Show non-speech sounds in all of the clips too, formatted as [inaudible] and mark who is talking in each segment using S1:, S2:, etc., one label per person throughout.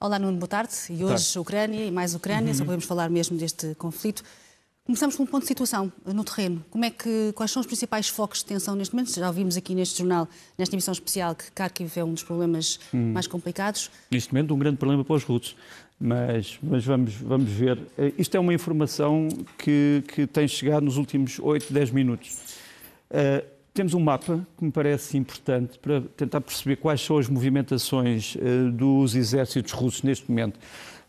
S1: Olá, Nuno, boa tarde. E hoje
S2: Tá.
S1: Ucrânia e mais Ucrânia, só podemos falar mesmo deste conflito. Começamos com um ponto de situação no terreno. Como é que, quais são os principais focos de tensão neste momento? Já ouvimos aqui neste jornal, nesta emissão especial, que Kharkiv é um dos problemas mais complicados.
S2: neste momento um grande problema para os russos. Mas, mas vamos, vamos ver. Eh, Isto é uma informação que, que tem chegado nos últimos 8, 10 minutos. Eh, temos um mapa que me parece importante para tentar perceber quais são as movimentações eh, dos exércitos russos neste momento.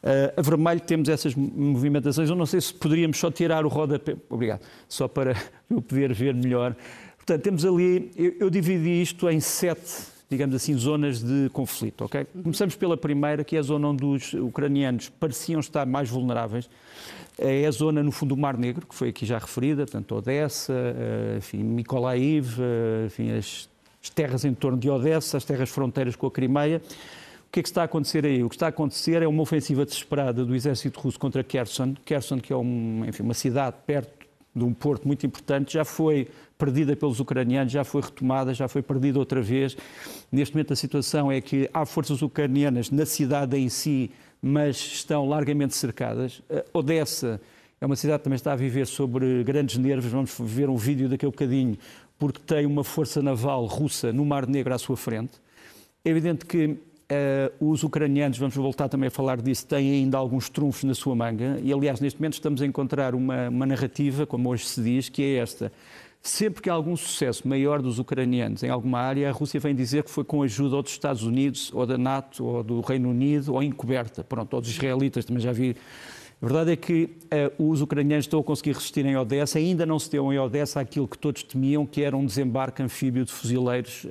S2: Eh, a vermelho temos essas movimentações. Eu não sei se poderíamos só tirar o rodapé. Obrigado. Só para [laughs] eu poder ver melhor. Portanto, temos ali. Eu, eu dividi isto em sete digamos assim, zonas de conflito. ok? Começamos pela primeira, que é a zona onde os ucranianos pareciam estar mais vulneráveis. É a zona, no fundo, do Mar Negro, que foi aqui já referida, portanto, Odessa, eh, enfim, Mykolaiv, eh, enfim, as, as terras em torno de Odessa, as terras fronteiras com a Crimeia. O que é que está a acontecer aí? O que está a acontecer é uma ofensiva desesperada do exército russo contra Kherson. Kherson, que é um, enfim, uma cidade perto de um porto muito importante, já foi perdida pelos ucranianos, já foi retomada, já foi perdida outra vez. Neste momento a situação é que há forças ucranianas na cidade em si, mas estão largamente cercadas. Odessa é uma cidade que também está a viver sobre grandes nervos, vamos ver um vídeo daqui a bocadinho, porque tem uma força naval russa no Mar Negro à sua frente. É evidente que Uh, os ucranianos, vamos voltar também a falar disso, têm ainda alguns trunfos na sua manga e, aliás, neste momento estamos a encontrar uma, uma narrativa, como hoje se diz, que é esta. Sempre que há algum sucesso maior dos ucranianos em alguma área, a Rússia vem dizer que foi com a ajuda ou dos Estados Unidos, ou da NATO, ou do Reino Unido, ou encoberta. Pronto, ou dos israelitas, também já vi. A verdade é que uh, os ucranianos estão a conseguir resistir em Odessa, ainda não se deu em Odessa aquilo que todos temiam, que era um desembarque anfíbio de fuzileiros uh,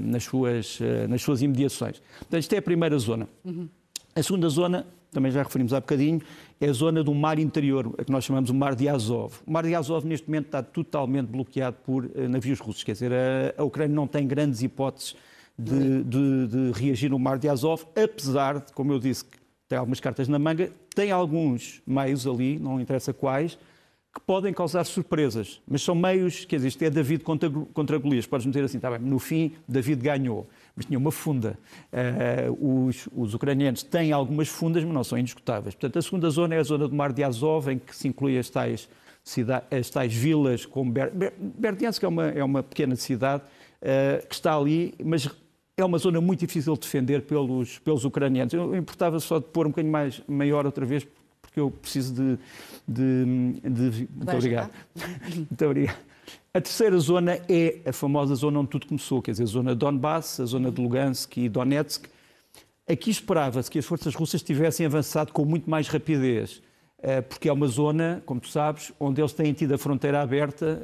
S2: nas, suas, uh, nas suas imediações. Portanto, isto é a primeira zona.
S1: Uhum.
S2: A segunda zona, também já referimos há bocadinho, é a zona do mar interior, que nós chamamos o Mar de Azov. O Mar de Azov, neste momento, está totalmente bloqueado por navios russos, quer dizer, a, Ucrânia não tem grandes hipóteses de, de, de reagir no Mar de Azov, apesar de, como eu disse, tem algumas cartas na manga, tem alguns meios ali, não interessa quais, que podem causar surpresas. Mas são meios, quer dizer, isto é David contra, contra Golias. Podes dizer assim, está bem, no fim, David ganhou, mas tinha uma funda. Uh, os, os, ucranianos têm algumas fundas, mas não são indiscutáveis. Portanto, a segunda zona é a zona do Mar de Azov, em que se inclui as tais, cidade, as tais vilas, como Ber, Ber, Berdiansk, é uma, é uma pequena cidade uh, que está ali, mas é uma zona muito difícil de defender pelos, pelos ucranianos. Eu importava só de pôr um bocadinho mais maior outra vez, porque eu preciso de. de, de, de [laughs] muito obrigado. muito obrigado. A terceira zona é a famosa zona onde tudo começou, quer dizer, a zona de Donbass, a zona de Lugansk e Donetsk. Aqui esperava-se que as forças russas tivessem avançado com muito mais rapidez porque é uma zona, como tu sabes, onde eles têm tido a fronteira aberta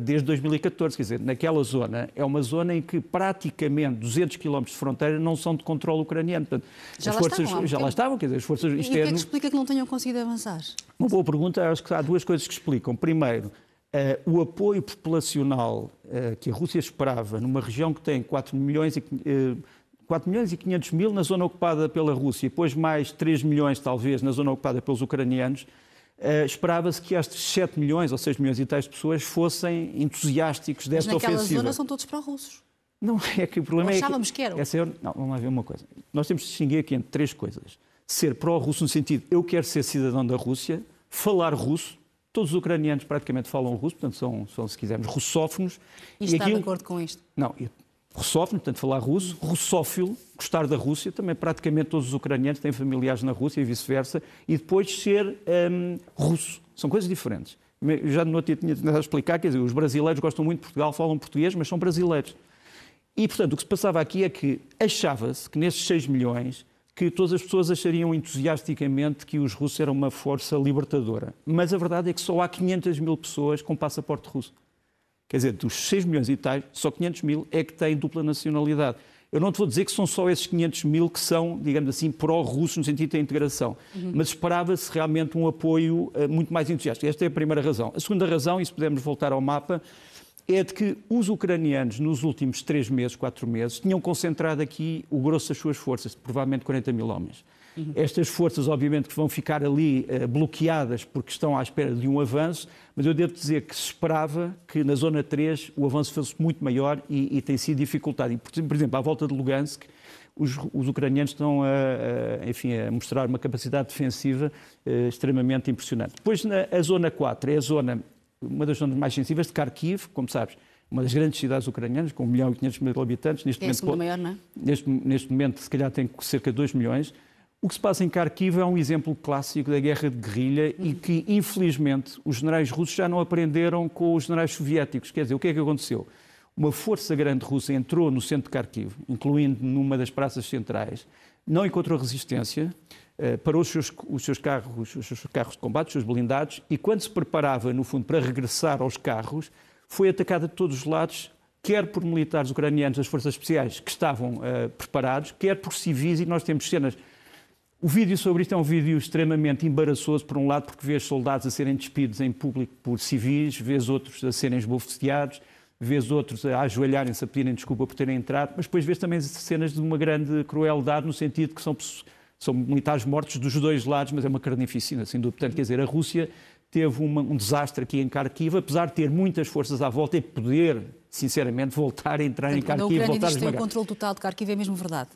S2: desde 2014. Quer dizer, naquela zona, é uma zona em que praticamente 200 km de fronteira não são de controle ucraniano. Portanto,
S1: já
S2: as
S1: lá
S2: forças
S1: estavam,
S2: já lá estavam, quer dizer, as forças.
S1: E o que é que explica que não tenham conseguido avançar?
S2: Uma boa pergunta, acho que há duas coisas que explicam. Primeiro, Uh, o apoio populacional uh, que a Rússia esperava numa região que tem 4 milhões, e, uh, 4 milhões e 500 mil na zona ocupada pela Rússia e depois mais 3 milhões, talvez, na zona ocupada pelos ucranianos, esperava-se que estes 7 milhões ou 6 milhões e tais pessoas fossem entusiásticos desta
S1: Mas naquela
S2: ofensiva.
S1: zona são todos pró-russos.
S2: Não, é que o problema
S1: Ou
S2: é
S1: achávamos
S2: que...
S1: que eram.
S2: Essa é... Não, vamos lá ver uma coisa. Nós temos de distinguir aqui entre três coisas. Ser pró-russo no sentido, eu quero ser cidadão da Rússia, falar russo, Todos os ucranianos praticamente falam russo, portanto são, são se quisermos, russófonos.
S1: E, está aquilo... de acordo com isto?
S2: Não, russófono, portanto falar russo, russófilo, gostar da Rússia, também praticamente todos os ucranianos têm familiares na Rússia e vice-versa, e depois ser um, russo. São coisas diferentes. Eu já no outro dia tinha a explicar, quer dizer, os brasileiros gostam muito de Portugal, falam português, mas são brasileiros. E, portanto, o que se passava aqui é que achava-se que nesses 6 milhões que todas as pessoas achariam entusiasticamente que os russos eram uma força libertadora. Mas a verdade é que só há 500 mil pessoas com passaporte russo. Quer dizer, dos 6 milhões e tais, só 500 mil é que têm dupla nacionalidade. Eu não te vou dizer que são só esses 500 mil que são, digamos assim, pró-russos no sentido da integração, uhum. mas esperava-se realmente um apoio uh, muito mais entusiasta. Esta é a primeira razão. A segunda razão, e se pudermos voltar ao mapa, é de que os ucranianos, nos últimos três meses, quatro meses, tinham concentrado aqui o grosso das suas forças, provavelmente 40 mil homens. Uhum. Estas forças, obviamente, que vão ficar ali uh, bloqueadas porque estão à espera de um avanço, mas eu devo dizer que se esperava que na Zona 3 o avanço fosse muito maior e, e tem sido dificultado. E, por exemplo, à volta de Lugansk, os, os ucranianos estão a, a, enfim, a mostrar uma capacidade defensiva uh, extremamente impressionante. Depois, na a Zona 4 é a zona, uma das zonas mais sensíveis de Kharkiv, como sabes, uma das grandes cidades ucranianas, com 1 milhão e 500 mil habitantes.
S1: Neste é momento, maior, não é?
S2: Neste, neste momento, se calhar, tem cerca de 2 milhões. O que se passa em Kharkiv é um exemplo clássico da guerra de guerrilha e que, infelizmente, os generais russos já não aprenderam com os generais soviéticos. Quer dizer, o que é que aconteceu? Uma força grande russa entrou no centro de Kharkiv, incluindo numa das praças centrais, não encontrou resistência, eh, parou os seus, os seus, carros, os seus carros de combate, os seus blindados, e quando se preparava, no fundo, para regressar aos carros, foi atacada de todos os lados, quer por militares ucranianos das forças especiais que estavam uh, preparados, quer por civis, e nós temos cenas. O vídeo sobre isto é um vídeo extremamente embaraçoso, por um lado, porque vês soldados a serem despidos em público por civis, vês outros a serem esbofeteados, vês outros a ajoelharem-se a pedirem desculpa por terem entrado, mas depois vês também cenas de uma grande crueldade, no sentido que são, são militares mortos dos dois lados, mas é uma carnificina, sem dúvida. Portanto, quer dizer, a Rússia teve uma, um desastre aqui em Kharkiv, apesar de ter muitas forças à volta e poder, sinceramente, voltar a entrar em Kharkiv
S1: e
S2: voltar a
S1: esmagar. o controle total de Kharkiv, é mesmo verdade?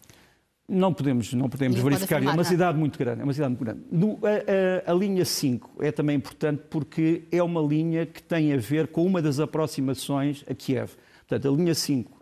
S2: Não podemos, não podemos verificar. é uma cidade muito grande. É uma cidade muito grande. No, a, a, a, linha 5 é também importante porque é uma linha que tem a ver com uma das aproximações a Kiev. Portanto, a linha 5 uh, eh,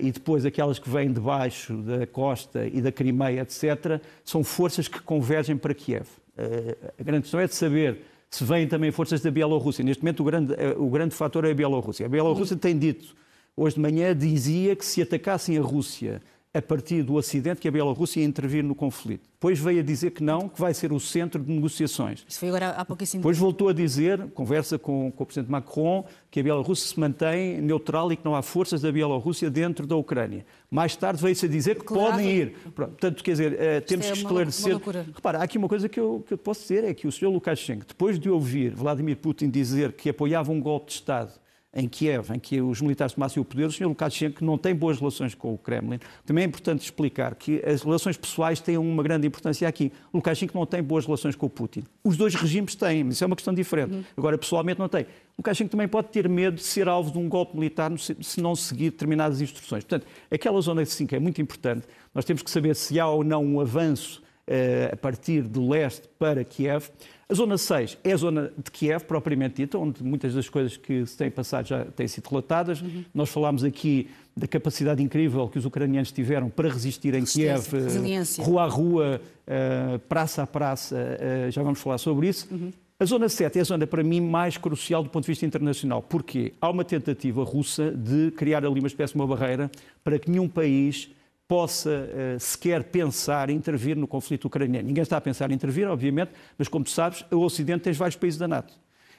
S2: e depois aquelas que vêm de baixo da costa e da Crimeia, etc., são forças que convergem para Kiev. Uh, a grande questão é de saber se vêm também forças da Bielorrússia. Neste momento, o grande, eh, o grande fator é a Bielorrússia. A Bielorrússia tem dito, hoje de manhã, dizia que se atacassem a Rússia a partir do acidente que a Bielorrússia ia intervir no conflito. Depois veio a dizer que não, que vai ser o centro de negociações.
S1: Isso foi agora há pouquíssimo
S2: Depois voltou a dizer, conversa com, com o Presidente Macron, que a Bielorrússia se mantém neutral e que não há forças da Bielorrússia dentro da Ucrânia. Mais tarde veio-se a dizer que claro. podem ir. Pronto, portanto, quer dizer, uh, temos é que esclarecer. Repara, há aqui uma coisa que eu, que eu posso dizer, é que o Sr. Lukashenko, depois de ouvir Vladimir Putin dizer que apoiava um golpe de Estado em Kiev, em que os militares tomassem o poder, o Sr. Lukashenko não tem boas relações com o Kremlin. Também é importante explicar que as relações pessoais têm uma grande importância aqui. O Lukashenko não tem boas relações com o Putin. Os dois regimes têm, mas isso é uma questão diferente. Uhum. Agora, pessoalmente, não tem. O Lukashenko também pode ter medo de ser alvo de um golpe militar se não seguir determinadas instruções. Portanto, aquela zona 5 é muito importante. Nós temos que saber se há ou não um avanço uh, a partir do leste para Kiev. A zona 6 é a zona de Kiev, propriamente dita, onde muitas das coisas que se têm passado já têm sido relatadas. Uhum. Nós falámos aqui da capacidade incrível que os ucranianos tiveram para resistir em Kiev,
S1: eh,
S2: rua a rua, uh, praça a praça, uh, já vamos falar sobre isso. Uhum. A zona 7 é a zona, para mim, mais crucial do ponto de vista internacional. Porquê? Há uma tentativa russa de criar ali uma espécie de uma barreira para que nenhum país possa uh, sequer pensar intervir no conflito ucraniano. Ninguém está a pensar em intervir, obviamente, mas como tu sabes, o Ocidente tem vários países da NATO.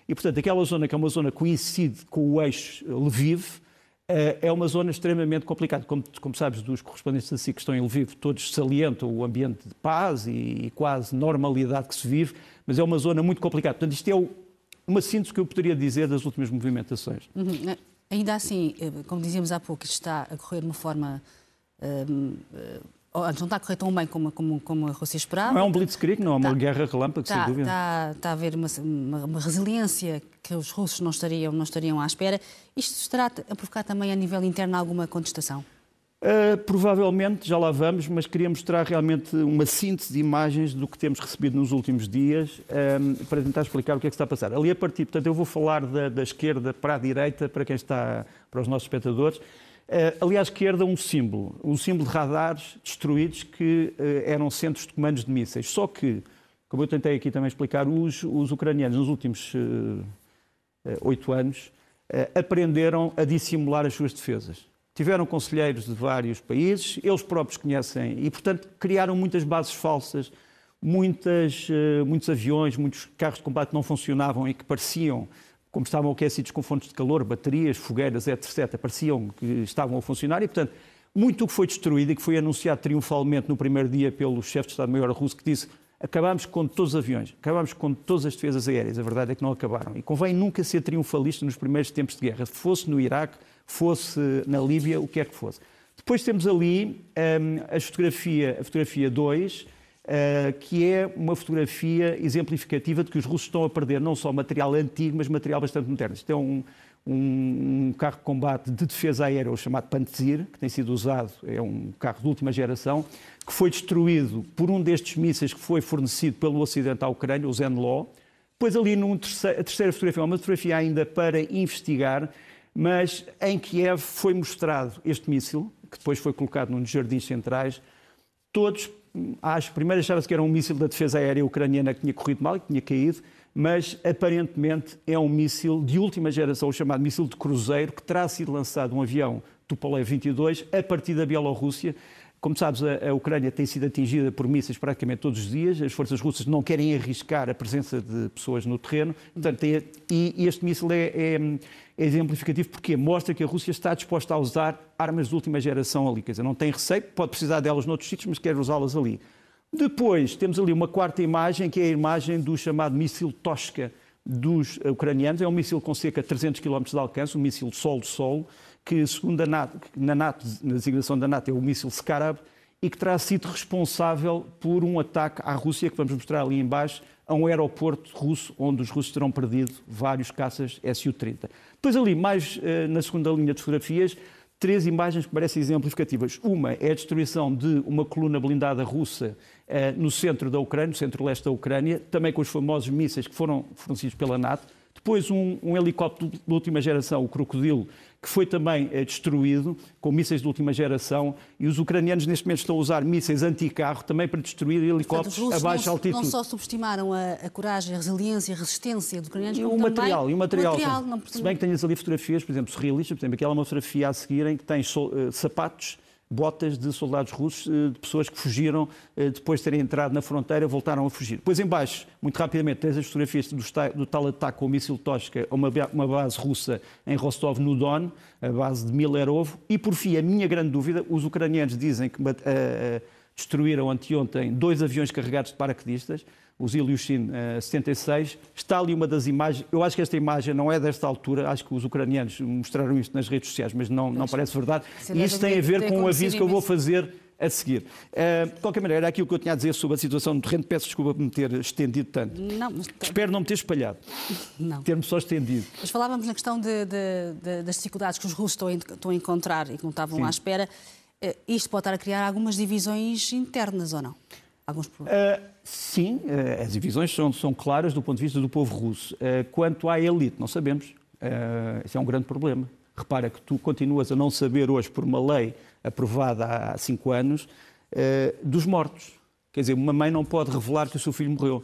S2: E, portanto, aquela zona que é uma zona que coincide com o eixo Lviv, uh, é uma zona extremamente complicada. Como, como sabes, dos correspondentes da SIC que estão em Lviv, todos salientam o ambiente de paz e, e quase normalidade que se vive, mas é uma zona muito complicada. Portanto, isto é o, uma síntese que eu poderia dizer das últimas movimentações.
S1: Uhum. Ainda assim, eh, como dizíamos há pouco, isto está a correr de uma forma não está a correr tão bem como, como, como a Rússia esperava.
S2: Não é um blitzkrieg, não é uma está, guerra relâmpago, sem dúvida.
S1: Está, está a haver uma, uma, uma, resiliência que os russos não estariam, não estariam à espera. Isto estará a provocar também a nível interno alguma contestação?
S2: Uh, provavelmente, já lá vamos, mas queria mostrar realmente uma síntese de imagens do que temos recebido nos últimos dias um, para tentar explicar o que é que está a passar. Ali a partir, portanto, eu vou falar da, da esquerda para a direita, para quem está, para os nossos espectadores. Uh, ali à esquerda, um símbolo, um símbolo de radares destruídos que uh, eram centros de comandos de mísseis. Só que, como eu tentei aqui também explicar, os, os ucranianos nos últimos uh, oito anos aprenderam a dissimular as suas defesas. Tiveram conselheiros de vários países, eles próprios conhecem e, portanto, criaram muitas bases falsas, muitas, muitos aviões, muitos carros de combate não funcionavam e que pareciam como estavam aquecidos com fontes de calor, baterias, fogueiras, etc., pareciam que estavam a funcionar e, portanto, muito o que foi destruído e que foi anunciado triunfalmente no primeiro dia pelo chefe de Estado-Maior russo, que disse acabámos com todos os aviões, acabámos com todas as defesas aéreas. A verdade é que não acabaram. E convém nunca ser triunfalista nos primeiros tempos de guerra, fosse no Iraque, fosse na Líbia, o que quer que fosse. Depois temos ali um, a fotografia 2, uh, que é uma fotografia exemplificativa de que os russos estão a perder não só material antigo, mas material bastante moderno. Isto é um, um, um carro de combate de defesa aérea, o chamado Pantsir, que tem sido usado, é um carro de última geração, que foi destruído por um destes mísseis que foi fornecido pelo Ocidente à Ucrânia, o Zenlo. Depois ali num terceiro, a terceira fotografia, uma fotografia ainda para investigar, mas em Kiev foi mostrado este míssil, que depois foi colocado nos jardins centrais, todos, às primeiras achava-se que era um míssil da defesa aérea ucraniana que tinha corrido mal que tinha caído, mas aparentemente é um míssil de última geração, o chamado míssil de cruzeiro, que terá sido lançado um avião Tupolev 22 a partir da Bielorrússia. Como sabes, a, Ucrânia tem sido atingida por mísseis praticamente todos os dias. As forças russas não querem arriscar a presença de pessoas no terreno. Portanto, tem, e, e, este míssil é, é, é, exemplificativo porque mostra que a Rússia está disposta a usar armas de última geração ali. Quer dizer, não tem receio, pode precisar delas noutros sítios, mas quer usá-las ali. Depois temos ali uma quarta imagem, que é a imagem do chamado míssil Tosca dos ucranianos. É um míssil com cerca de 300 km de alcance, um míssil solo-solo que, segundo a NATO, na, NATO, na designação da NATO, é o míssil Scarab, e que terá sido responsável por um ataque à Rússia, que vamos mostrar ali embaixo, a um aeroporto russo, onde os russos terão perdido vários caças Su-30. Depois ali, mais uh, na segunda linha de fotografias, três imagens que parecem exemplificativas. Uma é a destruição de uma coluna blindada russa uh, no centro da Ucrânia, no centro-leste da Ucrânia, também com os famosos mísseis que foram fornecidos pela NATO. Depois, um, um helicóptero de última geração, o Crocodilo, que foi também eh, destruído com mísseis de última geração e os ucranianos neste momento estão a usar mísseis anti-carro também para destruir helicópteros Portanto, a baixa
S1: não,
S2: altitude.
S1: Não só subestimaram a, a, coragem, a resiliência, a resistência dos ucranianos,
S2: e
S1: o
S2: material, e o material.
S1: material não,
S2: se bem que tenhas ali fotografias, por exemplo, surrealistas, por exemplo, aquela é uma fotografia a seguir em que tem uh, sapatos botas de soldados russos, eh, de pessoas que fugiram eh, depois de terem entrado na fronteira, voltaram a fugir. Depois, embaixo, muito rapidamente, tens as fotografias do, tal ataque com o míssil Toshka a uma, uma base russa em Rostov-no-Don, a base de Milerovo. E, por fim, a minha grande dúvida, os ucranianos dizem que uh, destruíram anteontem dois aviões carregados de paraquedistas, os Ilyushin uh, 76. Está ali uma das imagens. Eu acho que esta imagem não é desta altura. Acho que os ucranianos mostraram isto nas redes sociais, mas não, não parece verdade. E isto tem a ver com o aviso que eu vou fazer a seguir. Uh, de qualquer maneira, era aquilo que eu tinha a dizer sobre a situação do terreno. Peço desculpa por me ter estendido tanto.
S1: Não, mas...
S2: Espero não me ter espalhado.
S1: Não.
S2: Ter-me só estendido.
S1: Mas falávamos na questão de, de, de, das dificuldades que os russos estão a, estão a encontrar e que não estavam Sim. à espera. Uh, isto pode estar a criar algumas divisões internas ou não? Alguns problemas? Uh,
S2: sim, uh, as divisões são, são claras do ponto de vista do povo russo. Uh, quanto à elite, não sabemos. Uh, isso é um grande problema. Repara que tu continuas a não saber hoje, por uma lei aprovada há cinco anos, dos mortos. Quer dizer, uma mãe não pode revelar que o seu filho morreu.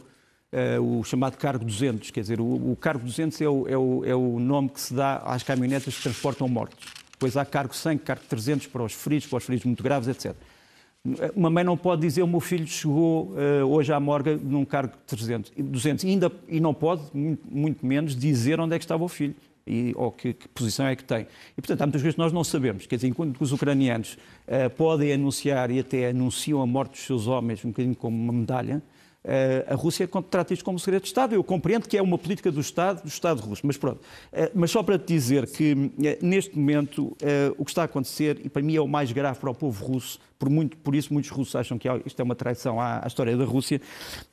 S2: o chamado cargo 200, quer dizer, o, o cargo 200 é o, é, o, é o nome que se dá às caminhonetas que transportam mortos. Depois há cargo 100, cargo 300 para os feridos, para os feridos muito graves, etc. Uma mãe não pode dizer o meu filho chegou uh, hoje à morga num cargo de 300, 200 e, ainda, e não pode, muito, muito, menos, dizer onde é que estava o filho e, ou que, que, posição é que tem. E, portanto, há muitas coisas que nós não sabemos. Quer dizer, enquanto os ucranianos uh, podem anunciar e até anunciam a morte dos seus homens um bocadinho como uma medalha, a Rússia trata isto como segredo de Estado. Eu compreendo que é uma política do Estado, do Estado russo, mas pronto. Eh, mas só para te dizer que eh, neste momento o que está a acontecer, e para mim é o mais grave para o povo russo, por, muito, por isso muitos russos acham que isto é uma traição à, à, história da Rússia,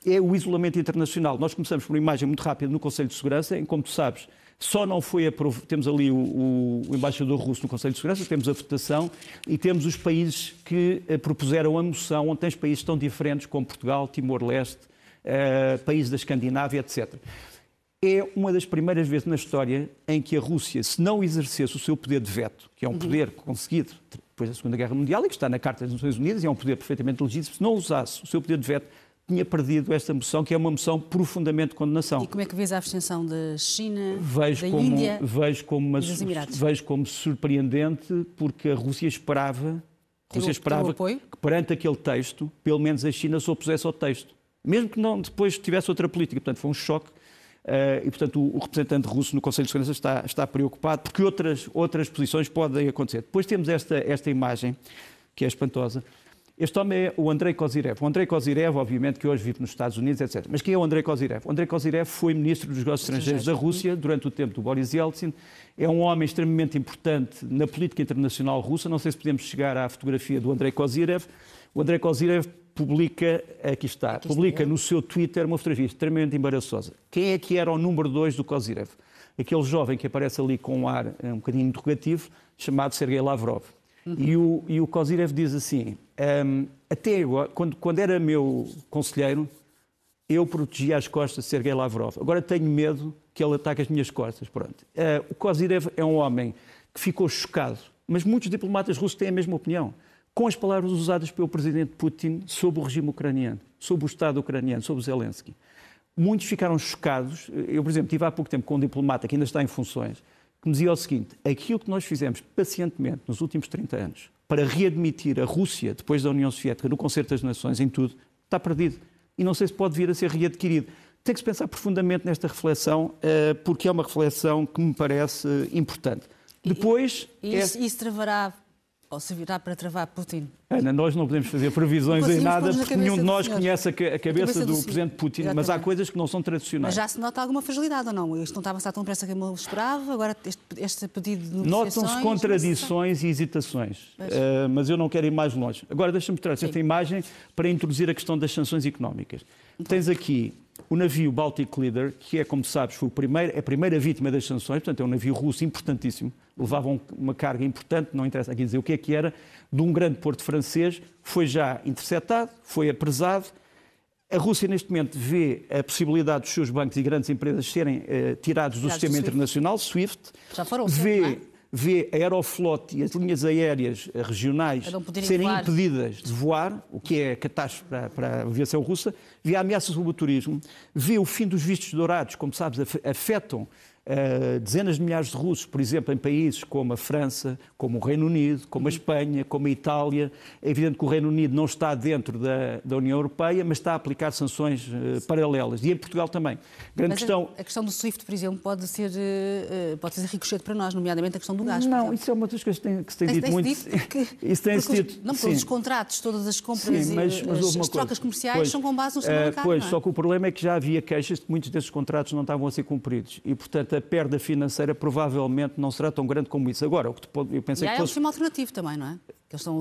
S2: é o isolamento internacional. Nós começamos por uma imagem muito rápida no Conselho de Segurança, em como tu sabes, só não foi aprovado. Temos ali o, o, embaixador russo no Conselho de Segurança, temos a votação e temos os países que eh, propuseram a moção, onde tens países tão diferentes como Portugal, Timor-Leste, uh, países da Escandinávia, etc. É uma das primeiras vezes na história em que a Rússia, se não exercesse o seu poder de veto, que é um uhum. poder conseguido depois da Segunda Guerra Mundial e que está na Carta das Nações Unidas e é um poder perfeitamente legítimo, se não usasse o seu poder de veto, tinha perdido esta moção, que é uma moção profundamente de condenação.
S1: E como é que vês a abstenção da China,
S2: vejo
S1: da
S2: como,
S1: Índia
S2: vejo como uma, Vejo como surpreendente, porque a Rússia esperava, a Rússia esperava que perante aquele texto, pelo menos a China se opusesse ao texto. Mesmo que não depois tivesse outra política. Portanto, foi um choque. Uh, e, portanto, o, o, representante russo no Conselho de Segurança está, está preocupado, porque outras, outras posições podem acontecer. Depois temos esta, esta imagem, que é espantosa, este homem é o Andrei Kozirev. O Andrei Kozirev, obviamente, que hoje vive nos Estados Unidos, etc. Mas quem é o Andrei Kozirev? O Andrei Kozirev foi ministro dos negócios estrangeiros da Rússia durante o tempo do Boris Yeltsin. É um homem extremamente importante na política internacional russa. Não sei se podemos chegar à fotografia do Andrei Kozirev. O André Kozirev publica, aqui está,
S1: aqui
S2: publica no seu Twitter uma fotografia extremamente embaraçosa. Quem é que era o número 2 do Kozirev? Aquele jovem que aparece ali com um ar um bocadinho interrogativo, chamado Sergei Lavrov. E, o, e o Kozirev diz assim, um, até agora, quando, quando era meu conselheiro, eu protegia as costas de Sergei Lavrov. Agora tenho medo que ele ataque as minhas costas. Pronto. Uh, o Kozirev é um homem que ficou chocado, mas muitos diplomatas russos têm a mesma opinião com as palavras usadas pelo presidente Putin sobre o regime ucraniano, sobre o Estado ucraniano, sobre Zelensky. Muitos ficaram chocados. Eu, por exemplo, tive há pouco tempo com um diplomata que ainda está em funções, que me dizia o seguinte: aquilo que nós fizemos pacientemente nos últimos 30 anos para readmitir a Rússia depois da União Soviética no Concerto das Nações, em tudo, está perdido. E não sei se pode vir a ser readquirido. Tem que se pensar profundamente nesta reflexão, eh, porque é uma reflexão que me parece importante. Depois.
S1: E isso, é... isso travará ou se virá para travar Putin?
S2: Ana, nós não podemos fazer previsões em nada, porque nenhum de nós conhece a, cabeça, cabeça do, do presidente Putin, Exatamente. mas há coisas que não são tradicionais.
S1: Mas já se nota alguma fragilidade ou não? Isto não estava a avançar tão depressa como eu esperava, agora este, este pedido de.
S2: Notam-se contradições e hesitações, uh, mas eu não quero ir mais longe. Agora deixa-me trazer esta imagem para introduzir a questão das sanções económicas. Então. Tens aqui o navio Baltic Leader, que é, como sabes, foi primeiro, é a primeira vítima das sanções, portanto é um navio russo importantíssimo, levava uma carga importante, não interessa aqui dizer o que é que era, de um grande porto francês, foi já interceptado, foi apresado. A Rússia, neste momento, vê a possibilidade dos seus bancos e grandes empresas serem uh, tirados do sistema internacional, SWIFT.
S1: Já foram
S2: vê,
S1: sempre,
S2: vê a Aeroflot e as linhas aéreas regionais serem voar. impedidas de voar, o que é catástrofe para, para, a aviação russa, vê ameaças sobre o turismo, vê o fim dos vistos dourados, como sabes, afetam Uh, dezenas de milhares de russos, por exemplo, em países como a França, como o Reino Unido, como a Espanha, como a Itália. É evidente que o Reino Unido não está dentro da, da União Europeia, mas está a aplicar sanções uh, paralelas. E em Portugal também.
S1: Grande mas questão... A, a, questão do SWIFT, por exemplo, pode ser, uh, pode ser ricochete para nós, nomeadamente a questão do gás.
S2: Não, isso é uma das coisas que, tem, que se tem, tem dito muito.
S1: Dito [laughs] isso tem dito. Não, porque os contratos, todas as compras sim, mas, mas as, as trocas comerciais pois, são com base no uh,
S2: Pois,
S1: é?
S2: só que o problema é que já havia queixas de que muitos desses contratos não estavam a ser cumpridos. E, portanto, a perda financeira provavelmente não será tão grande como isso. Agora, o que eu pensei
S1: e
S2: que fosse...
S1: é um sistema alternativo também, não é?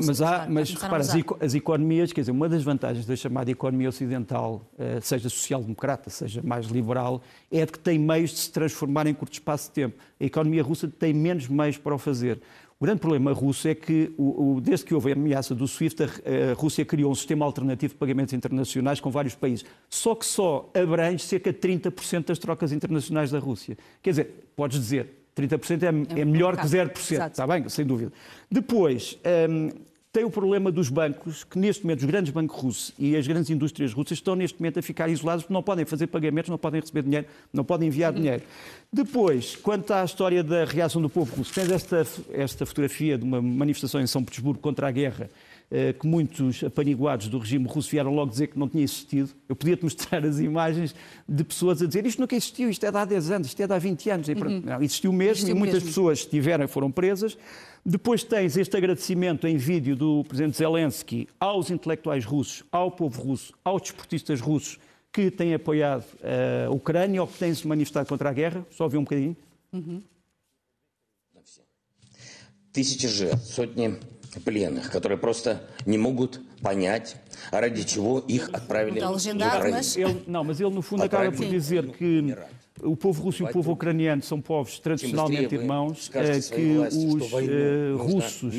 S2: mas há, mas repara, as, as, economias, quer dizer, uma das vantagens da chamada economia ocidental, eh, seja social-democrata, seja mais liberal, é de que tem meios de se transformar em curto espaço de tempo. A economia russa tem menos meios para o fazer. O grande problema russo é que, o, o, desde que houve a ameaça do SWIFT, a, a, Rússia criou um sistema alternativo de pagamentos internacionais com vários países. Só que só abrange cerca de 30% das trocas internacionais da Rússia. Quer dizer, podes dizer, 30% é, é, é melhor que 0%, Exato. está bem? Sem dúvida. Depois, hum, tem o problema dos bancos, que neste momento os grandes bancos russos e as grandes indústrias russas estão neste momento a ficar isolados porque não podem fazer pagamentos, não podem receber dinheiro, não podem enviar uhum. dinheiro. Depois, quanto à história da reação do povo russo, tens esta, esta fotografia de uma manifestação em São Petersburgo contra a guerra, eh, que muitos apaniguados do regime russo vieram logo dizer que não tinha existido. Eu podia-te mostrar as imagens de pessoas a dizer isto nunca existiu, isto é de há 10 anos, isto é de há 20 anos. Uhum. Não, existiu mesmo existiu e muitas mesmo. pessoas estiveram e foram presas. Depois tens este agradecimento em vídeo do presidente Zelensky aos intelectuais russos, ao povo russo, aos desportistas russos que têm apoiado uh, a Ucrânia ou que têm se manifestado contra a guerra. Só ouvi um bocadinho. Uhum.
S3: Тысячи жертв, сотни пленных, которые просто не могут понять, ради чего их отправили в
S2: Украину. Não, mas ele no fundo acaba por dizer que o povo russo e o povo ucraniano são povos tradicionalmente irmãos, eh, que os uh, russos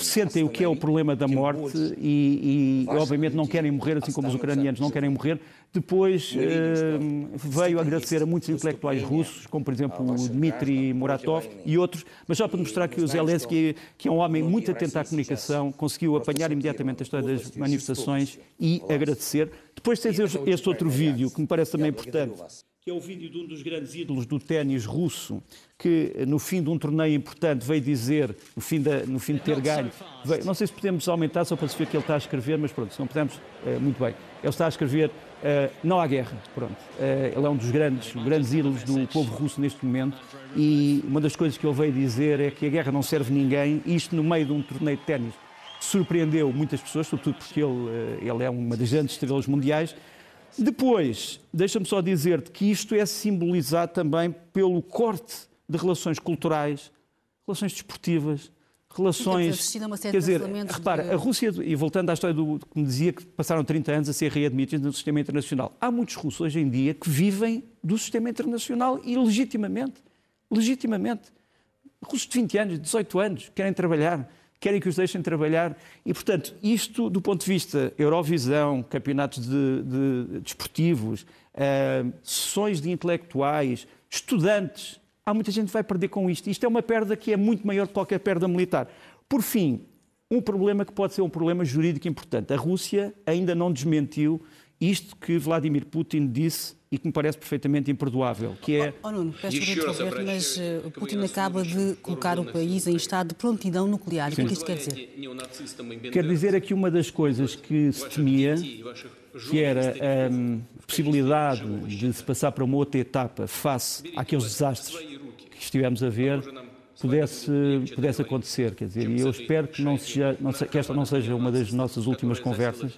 S2: sentem o que é o problema da morte e, e, obviamente, não querem morrer, assim como os ucranianos não querem morrer. Depois uh, veio agradecer a muitos intelectuais russos, como, por exemplo, o Dmitry Muratov e outros, mas só para mostrar que o Zelensky, que é um homem muito atento à comunicação, conseguiu apanhar imediatamente a história das manifestações e agradecer. Depois tens este outro vídeo, que me parece também importante que é o vídeo de um dos grandes ídolos do ténis russo, que no fim de um torneio importante veio dizer, no fim, da, no fim de ter ganho, veio, não sei se podemos aumentar só para se ver que ele está a escrever, mas pronto, se não podemos, é, muito bem. Ele está a escrever, é, não há guerra, pronto. É, ele é um dos grandes, grandes ídolos do povo russo neste momento e uma das coisas que ele veio dizer é que a guerra não serve ninguém, isto no meio de um torneio de ténis surpreendeu muitas pessoas, sobretudo porque ele, ele é uma das grandes estrelas mundiais, depois, deixa-me só dizer-te que isto é simbolizado também pelo corte de relações culturais, relações desportivas, relações.
S1: a uma série
S2: Quer dizer, repara,
S1: de-
S2: a Rússia, e voltando à história do que me dizia que passaram 30 anos a ser readmitidos no sistema internacional, há muitos russos hoje em dia que vivem do sistema internacional e legitimamente. Legitimamente. Russos de 20 anos, 18 anos, querem trabalhar, querem que os deixem trabalhar. E, portanto, isto, do ponto de vista Eurovisão, campeonatos de, de- desportivos, eh, sessões de intelectuais, estudantes, há muita gente que vai perder com isto. Isto é uma perda que é muito maior que qualquer perda militar. Por fim, um problema que pode ser um problema jurídico importante. A Rússia ainda não desmentiu isto que Vladimir Putin disse e que me parece perfeitamente imperdoável, que é...
S1: Oh, não, Nuno, peço desculpa, mas
S4: uh,
S1: Putin acaba de colocar o país em estado de prontidão nuclear. O que é que isso quer dizer?
S2: Quer dizer aqui uma das coisas que se temia, que era hum, a possibilidade de se passar para uma outra etapa face àqueles desastres que estivemos a ver, pudesse, pudesse acontecer. Quer dizer, e eu espero que, não seja, não se- que esta não seja uma das nossas últimas conversas,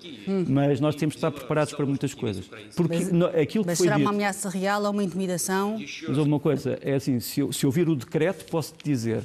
S2: mas nós temos de estar preparados para muitas coisas. Porque no- aquilo que
S1: Mas
S2: foi
S1: será uma
S2: dito...
S1: ameaça real ou uma intimidação?
S2: Mas houve uma coisa, é assim, se eu, se eu vir o decreto, posso-te dizer.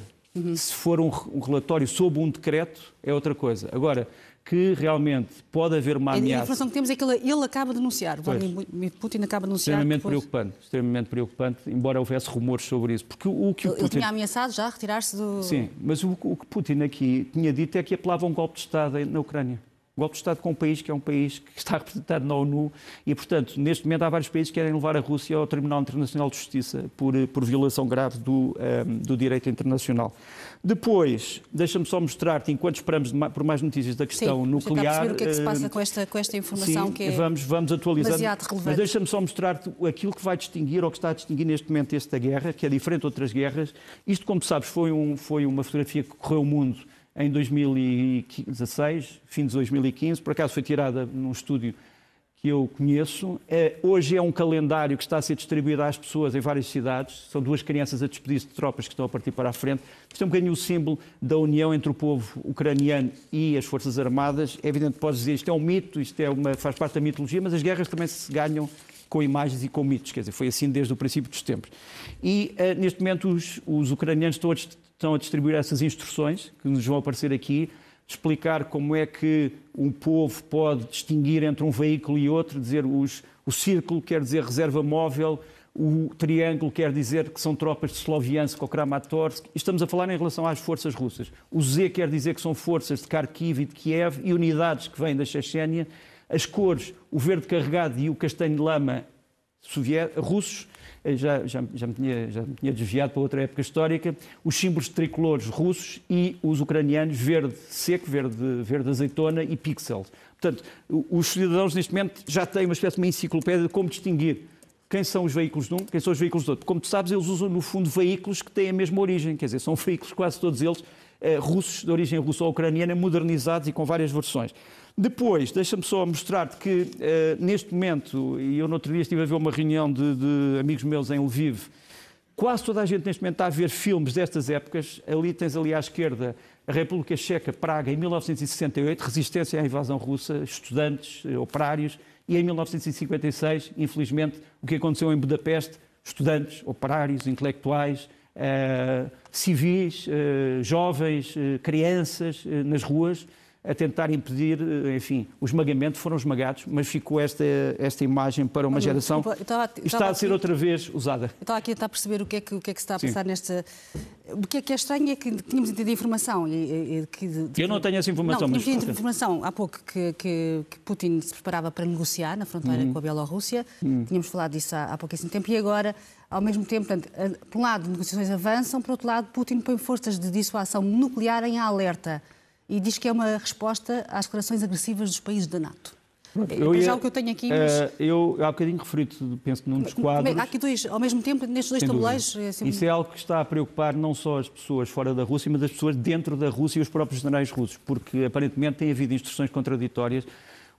S2: Se for um, um relatório sobre um decreto, é outra coisa. Agora, que realmente pode haver uma
S1: A
S2: ameaça
S1: informação que temos é que ele, ele acaba de anunciar. Vladimir Putin acaba de anunciar.
S2: extremamente
S1: depois-
S2: preocupante, extremamente preocupante, embora houvesse rumores sobre isso. Porque o, o que o
S1: Ele, ele
S2: Putin...
S1: tinha ameaçado já retirar-se do.
S2: Sim, mas o, o que Putin aqui tinha dito é que apelava a um golpe de Estado na Ucrânia. Um golpe de Estado com um país que é um país que está [laughs] representado na ONU e, portanto, neste momento há vários países que querem levar a Rússia ao Tribunal Internacional de Justiça por, eh, por violação grave do, ehm, do direito internacional. Depois, deixa-me só mostrar-te, enquanto esperamos por mais notícias da
S1: Sim,
S2: questão
S1: vamos tentar
S2: nuclear.
S1: perceber o que é que se passa
S2: eh,
S1: com esta, com esta informação
S2: Sim,
S1: que é.
S2: vamos, vamos atualizando.
S1: demasiado relevante.
S2: Mas deixa-me só mostrar-te aquilo que vai distinguir, ou que está a distinguir neste momento esta guerra, que é diferente de outras guerras. Isto, como sabes, foi, um, foi uma fotografia que correu o mundo em 2016, fim de 2015. Por acaso foi tirada num estúdio que eu conheço. Eh, hoje é um calendário que está a ser distribuído às pessoas em várias cidades. São duas crianças a despedir-se de tropas que estão a partir para a frente. Isto é um bocadinho o símbolo da união entre o povo ucraniano e as Forças Armadas. É evidente que podes dizer isto é um mito, isto é uma, faz parte da mitologia, mas as guerras também se ganham com imagens e com mitos. Quer dizer, foi assim desde o princípio dos tempos. E eh, neste momento os, os ucranianos estão a, estão a distribuir essas instruções que nos vão aparecer aqui explicar como é que um povo pode distinguir entre um veículo e outro, dizer os, o círculo quer dizer reserva móvel, o triângulo quer dizer que são tropas de Sloviansk ou Kramatorsk. Estamos a falar em relação às forças russas. O Z quer dizer que são forças de Kharkiv e de Kiev e unidades que vêm da Chechênia. As cores, o verde carregado e o castanho de lama sovié- russos, já, já, já, me tinha, já me tinha desviado para outra época histórica, os símbolos tricolores russos e os ucranianos verde seco, verde, verde azeitona e pixels. Portanto, os cidadãos neste momento já têm uma espécie de uma enciclopédia de como distinguir quem são os veículos de um, quem são os veículos do outro. Como tu sabes, eles usam no fundo veículos que têm a mesma origem, quer dizer, são veículos quase todos eles russos, de origem russa ou ucraniana, modernizados e com várias versões. Depois, deixa-me só mostrar-te que eh, neste momento, e eu no outro dia estive a ver uma reunião de, de amigos meus em Lviv, quase toda a gente neste momento está a ver filmes destas épocas. Ali tens ali à esquerda a República Checa, Praga, em 1968, resistência à invasão russa, estudantes, eh, operários, e em 1956, infelizmente, o que aconteceu em Budapeste, estudantes, operários, intelectuais, eh, civis, eh, jovens, eh, crianças eh, nas ruas a tentar impedir, eh, enfim, o esmagamento, foram esmagados, mas ficou esta, esta imagem para uma geração
S1: desculpa, eu estava- eu
S2: e está a ser outra vez usada.
S1: Estava aqui a tentar perceber o que é que, o que, é que se está a
S2: Sim.
S1: passar nesta. O que é que é estranho é que tínhamos entendido a informação. E, e- que de-
S2: Eu não tenho essa informação,
S1: não,
S2: mas-
S1: tínhamos tido informação há pouco que, que- que Putin se preparava para negociar na fronteira
S2: Uhum.
S1: com a Bielorrússia. Tínhamos falado disso há, há pouquíssimo tempo. E agora, ao mesmo tempo, portanto, por um lado, negociações avançam, por outro lado, Putin põe forças de dissuasão nuclear em alerta. E diz que é uma resposta às declarações agressivas dos países da NATO. É, para já o que eu tenho aqui, mas.
S2: eh, eu, há bocadinho referi penso num dos
S1: é-
S2: quadros.
S1: há aqui dois, ao mesmo tempo, nestes dois tabuleiros. é assim-
S2: Isso é algo que está a preocupar não só as pessoas fora da Rússia, mas as pessoas dentro da Rússia e os próprios generais russos, porque aparentemente tem havido instruções contraditórias.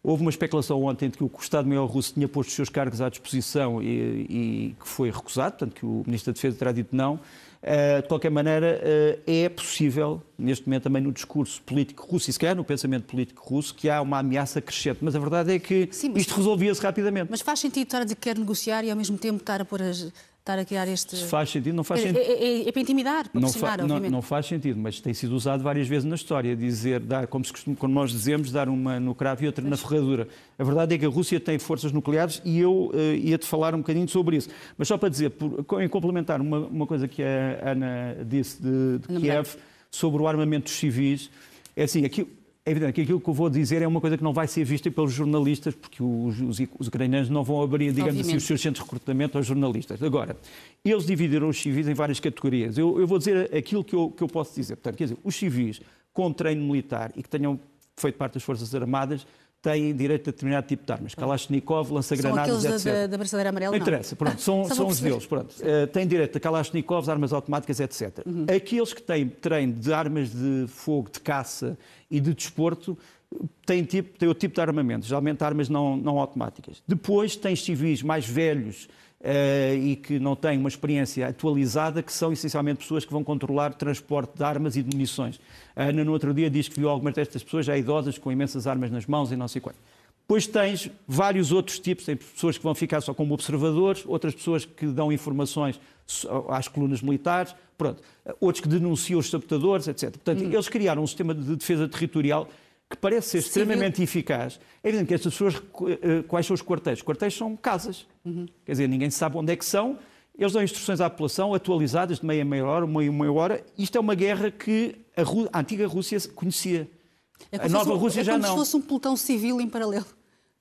S2: Houve uma especulação ontem de que o Estado-Maior russo tinha posto os seus cargos à disposição e, e que foi recusado, portanto que o Ministro da Defesa terá dito não. Eh, de qualquer maneira, eh, é possível, neste momento também no discurso político russo, e se calhar no pensamento político russo, que há uma ameaça crescente. Mas a verdade é que
S1: Sim,
S2: isto resolvia-se rapidamente.
S1: Mas faz sentido estar a dizer que quer negociar e ao mesmo tempo estar a pôr as, estar a criar este.
S2: Se faz sentido, não faz sentido.
S1: É, é, é, para intimidar, para
S2: não, fa. Não, não, faz sentido, mas tem sido usado várias vezes na história, dizer, dar, como, se costuma, como nós dizemos, dar uma no cravo e outra na ferradura. A verdade é que a Rússia tem forças nucleares e eu uh, ia-te falar um bocadinho sobre isso. Mas só para dizer, por, em complementar uma, uma coisa que a Ana disse de, de Kiev sobre o armamento dos civis, é assim, aqui, é evidente que aquilo que eu vou dizer é uma coisa que não vai ser vista pelos jornalistas, porque os, os, os ucranianos não vão abrir, digamos Obviamente. assim, os seus centros de recrutamento aos jornalistas. Agora, eles dividiram os civis em várias categorias. Eu, eu vou dizer aquilo que eu, que eu posso dizer. Portanto, quer dizer, os civis com treino militar e que tenham feito parte das Forças Armadas têm direito a determinado tipo de armas. Kalashnikov, lança-granadas,
S1: etc. Da, da braçadeira amarela,
S2: não? interessa, pronto, são, [laughs] são os deles. Pronto. Uh, têm direito a Kalashnikovs, armas automáticas, etc. Uhum. Aqueles que têm treino de armas de fogo, de caça e de desporto, têm, tipo, têm outro tipo de armamento, geralmente armas não, não automáticas. Depois tens civis mais velhos, Uh, e que não têm uma experiência atualizada, que são essencialmente pessoas que vão controlar transporte de armas e de munições. A Ana, no outro dia, diz que viu algumas destas pessoas já idosas com imensas armas nas mãos e não sei quanto. Depois tens vários outros tipos, tem pessoas que vão ficar só como observadores, outras pessoas que dão informações às colunas militares, pronto. outros que denunciam os sabotadores, etc. Portanto, hum. eles criaram um sistema de defesa territorial que parece ser extremamente Civil. eficaz. É evidente que estas pessoas, eh, quais são os quartéis? Os quartéis são casas. Uhum. Quer dizer, ninguém sabe onde é que são. Eles dão instruções à população atualizadas de meia meia hora, meia meia hora. Isto é uma guerra que a, a antiga Rússia conhecia.
S1: É a nova Rússia é já não. É como se fosse um pelotão civil em paralelo.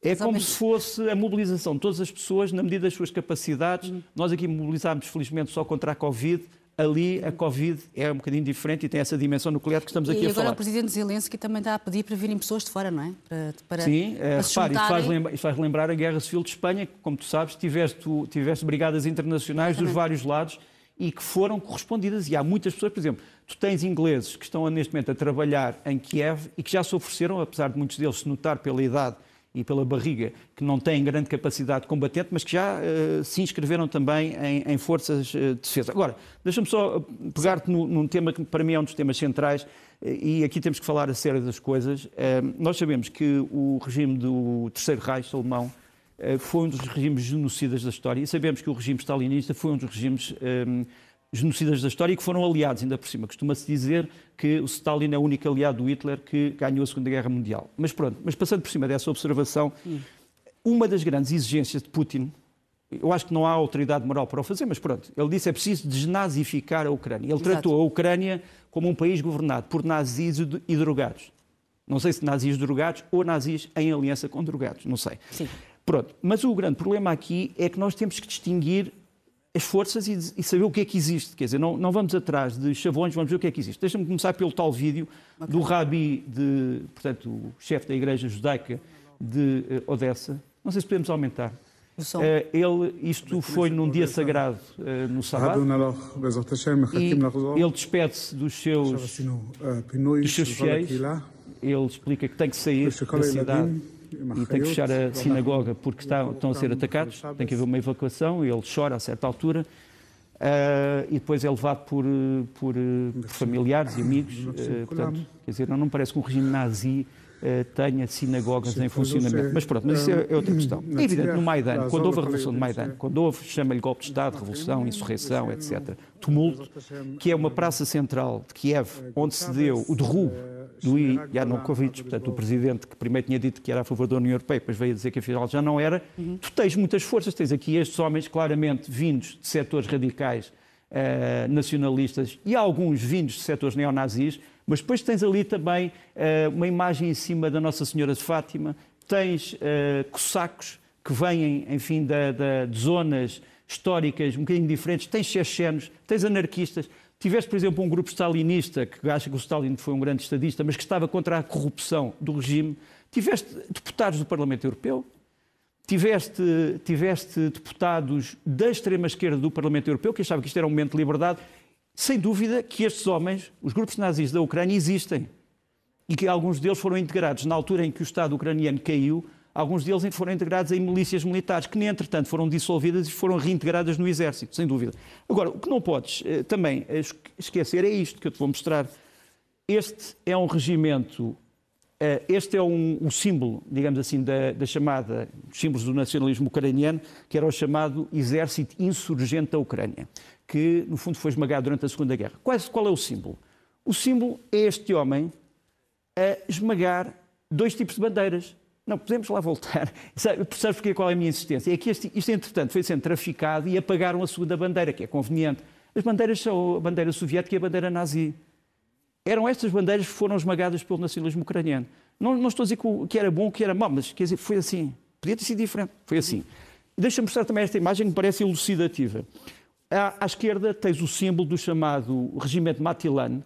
S2: É como se fosse a mobilização de todas as pessoas na medida das suas capacidades. Uhum. Nós aqui mobilizámos, felizmente, só contra a Covid ali a Covid é um bocadinho diferente e tem essa dimensão nuclear que estamos aqui
S1: a
S2: falar.
S1: E agora o Presidente Zelensky também está a pedir para virem pessoas de fora, não é? Para,
S2: para, Sim, para repare, isso faz, lembra, isso faz, lembrar a Guerra Civil de Espanha, que, como tu sabes, tiveste, tiveste brigadas internacionais dos vários lados e que foram correspondidas. E há muitas pessoas, por exemplo, tu tens ingleses que estão neste momento a trabalhar em Kiev e que já se ofereceram, apesar de muitos deles se notar pela idade e pela barriga, que não têm grande capacidade combatente, mas que já uh, se inscreveram também em, em forças uh, de defesa. Agora, deixa-me só pegar-te num tema que para mim é um dos temas centrais, e aqui temos que falar a sério das coisas. nós sabemos que o regime do Terceiro Reich alemão foi um dos regimes genocidas da história, e sabemos que o regime stalinista foi um dos regimes genocidas da história e que foram aliados, ainda por cima. Costuma-se dizer que o Stalin é o único aliado do Hitler que ganhou a Segunda Guerra Mundial. Mas pronto, mas passando por cima dessa observação, uma das grandes exigências de Putin, eu acho que não há autoridade moral para o fazer, mas pronto, ele disse que é preciso desnazificar a Ucrânia. Ele Exato. tratou a Ucrânia como um país governado por nazis e drogados. Não sei se nazis drogados ou nazis em aliança com drogados, não sei.
S1: Sim.
S2: Pronto, mas o grande problema aqui é que nós temos que distinguir as forças e, e, saber o que é que existe. Quer dizer, não, não vamos atrás de chavões, vamos ver o que é que existe. Deixa-me começar pelo tal vídeo okay. do rabi, de, portanto, o chefe da igreja judaica de uh, Odessa. Não sei se podemos aumentar. Uh, ele, isto foi num dia sagrado uh, no sábado. E ele despede-se dos seus, dos seus fiéis. Ele explica que tem que sair da cidade e tem que fechar a sinagoga porque está, estão a ser atacados, tem que haver uma evacuação, ele chora a certa altura. Uh, e depois é levado por, por, por familiares e amigos. Uh, portanto, quer dizer, não, não parece que um regime nazi uh, tenha sinagogas em funcionamento. Mas pronto, mas isso é, é outra questão. É evidente, no Maidan, quando houve a Revolução de Maidan, quando houve, chama-lhe golpe de Estado, revolução, insurreição, etc., tumulto, que é uma praça central de Kiev, onde se deu o derrubo do Yanukovych, portanto, o presidente que primeiro tinha dito que era a favor da União Europeia, depois veio a dizer que afinal já não era, uhum. tu tens muitas forças, tens aqui estes homens claramente vindos de setores radicais uh, nacionalistas e alguns vindos de setores neonazis, mas depois tens ali também uh, uma imagem em cima da Nossa Senhora de Fátima, tens uh, cossacos que vêm, enfim, da, da, de zonas históricas um bocadinho diferentes, tens chechenos, tens anarquistas, Tiveste, por exemplo, um grupo stalinista que acha que o Stalin foi um grande estadista, mas que estava contra a corrupção do regime. Tiveste deputados do Parlamento Europeu, tiveste, tiveste deputados da extrema-esquerda do Parlamento Europeu que achavam que isto era um momento de liberdade. Sem dúvida que estes homens, os grupos nazis da Ucrânia, existem. E que alguns deles foram integrados na altura em que o Estado ucraniano caiu Alguns deles foram integrados em milícias militares, que, entretanto, foram dissolvidas e foram reintegradas no Exército, sem dúvida. Agora, o que não podes eh, também esquecer é isto que eu te vou mostrar. Este é um regimento Uh, este é um, um, símbolo, digamos assim, da, da chamada, símbolos do nacionalismo ucraniano, que era o chamado Exército Insurgente da Ucrânia, que no fundo foi esmagado durante a Segunda Guerra. Qual, qual é o símbolo? O símbolo é este homem a esmagar dois tipos de bandeiras. Não, podemos lá voltar. [laughs] Sabes porque qual é a minha insistência? É que este, isto, entretanto, foi sendo traficado e apagaram a segunda bandeira, que é conveniente. As bandeiras são a bandeira soviética e a bandeira nazi. Eram estas bandeiras que foram esmagadas pelo nacionalismo ucraniano. Não, não estou a dizer que era bom que era mau, mas quer dizer, foi assim. Podia ter sido diferente. Foi assim. Deixa-me mostrar também esta imagem que me parece elucidativa. À, à, esquerda tens o símbolo do chamado regimento Matilan,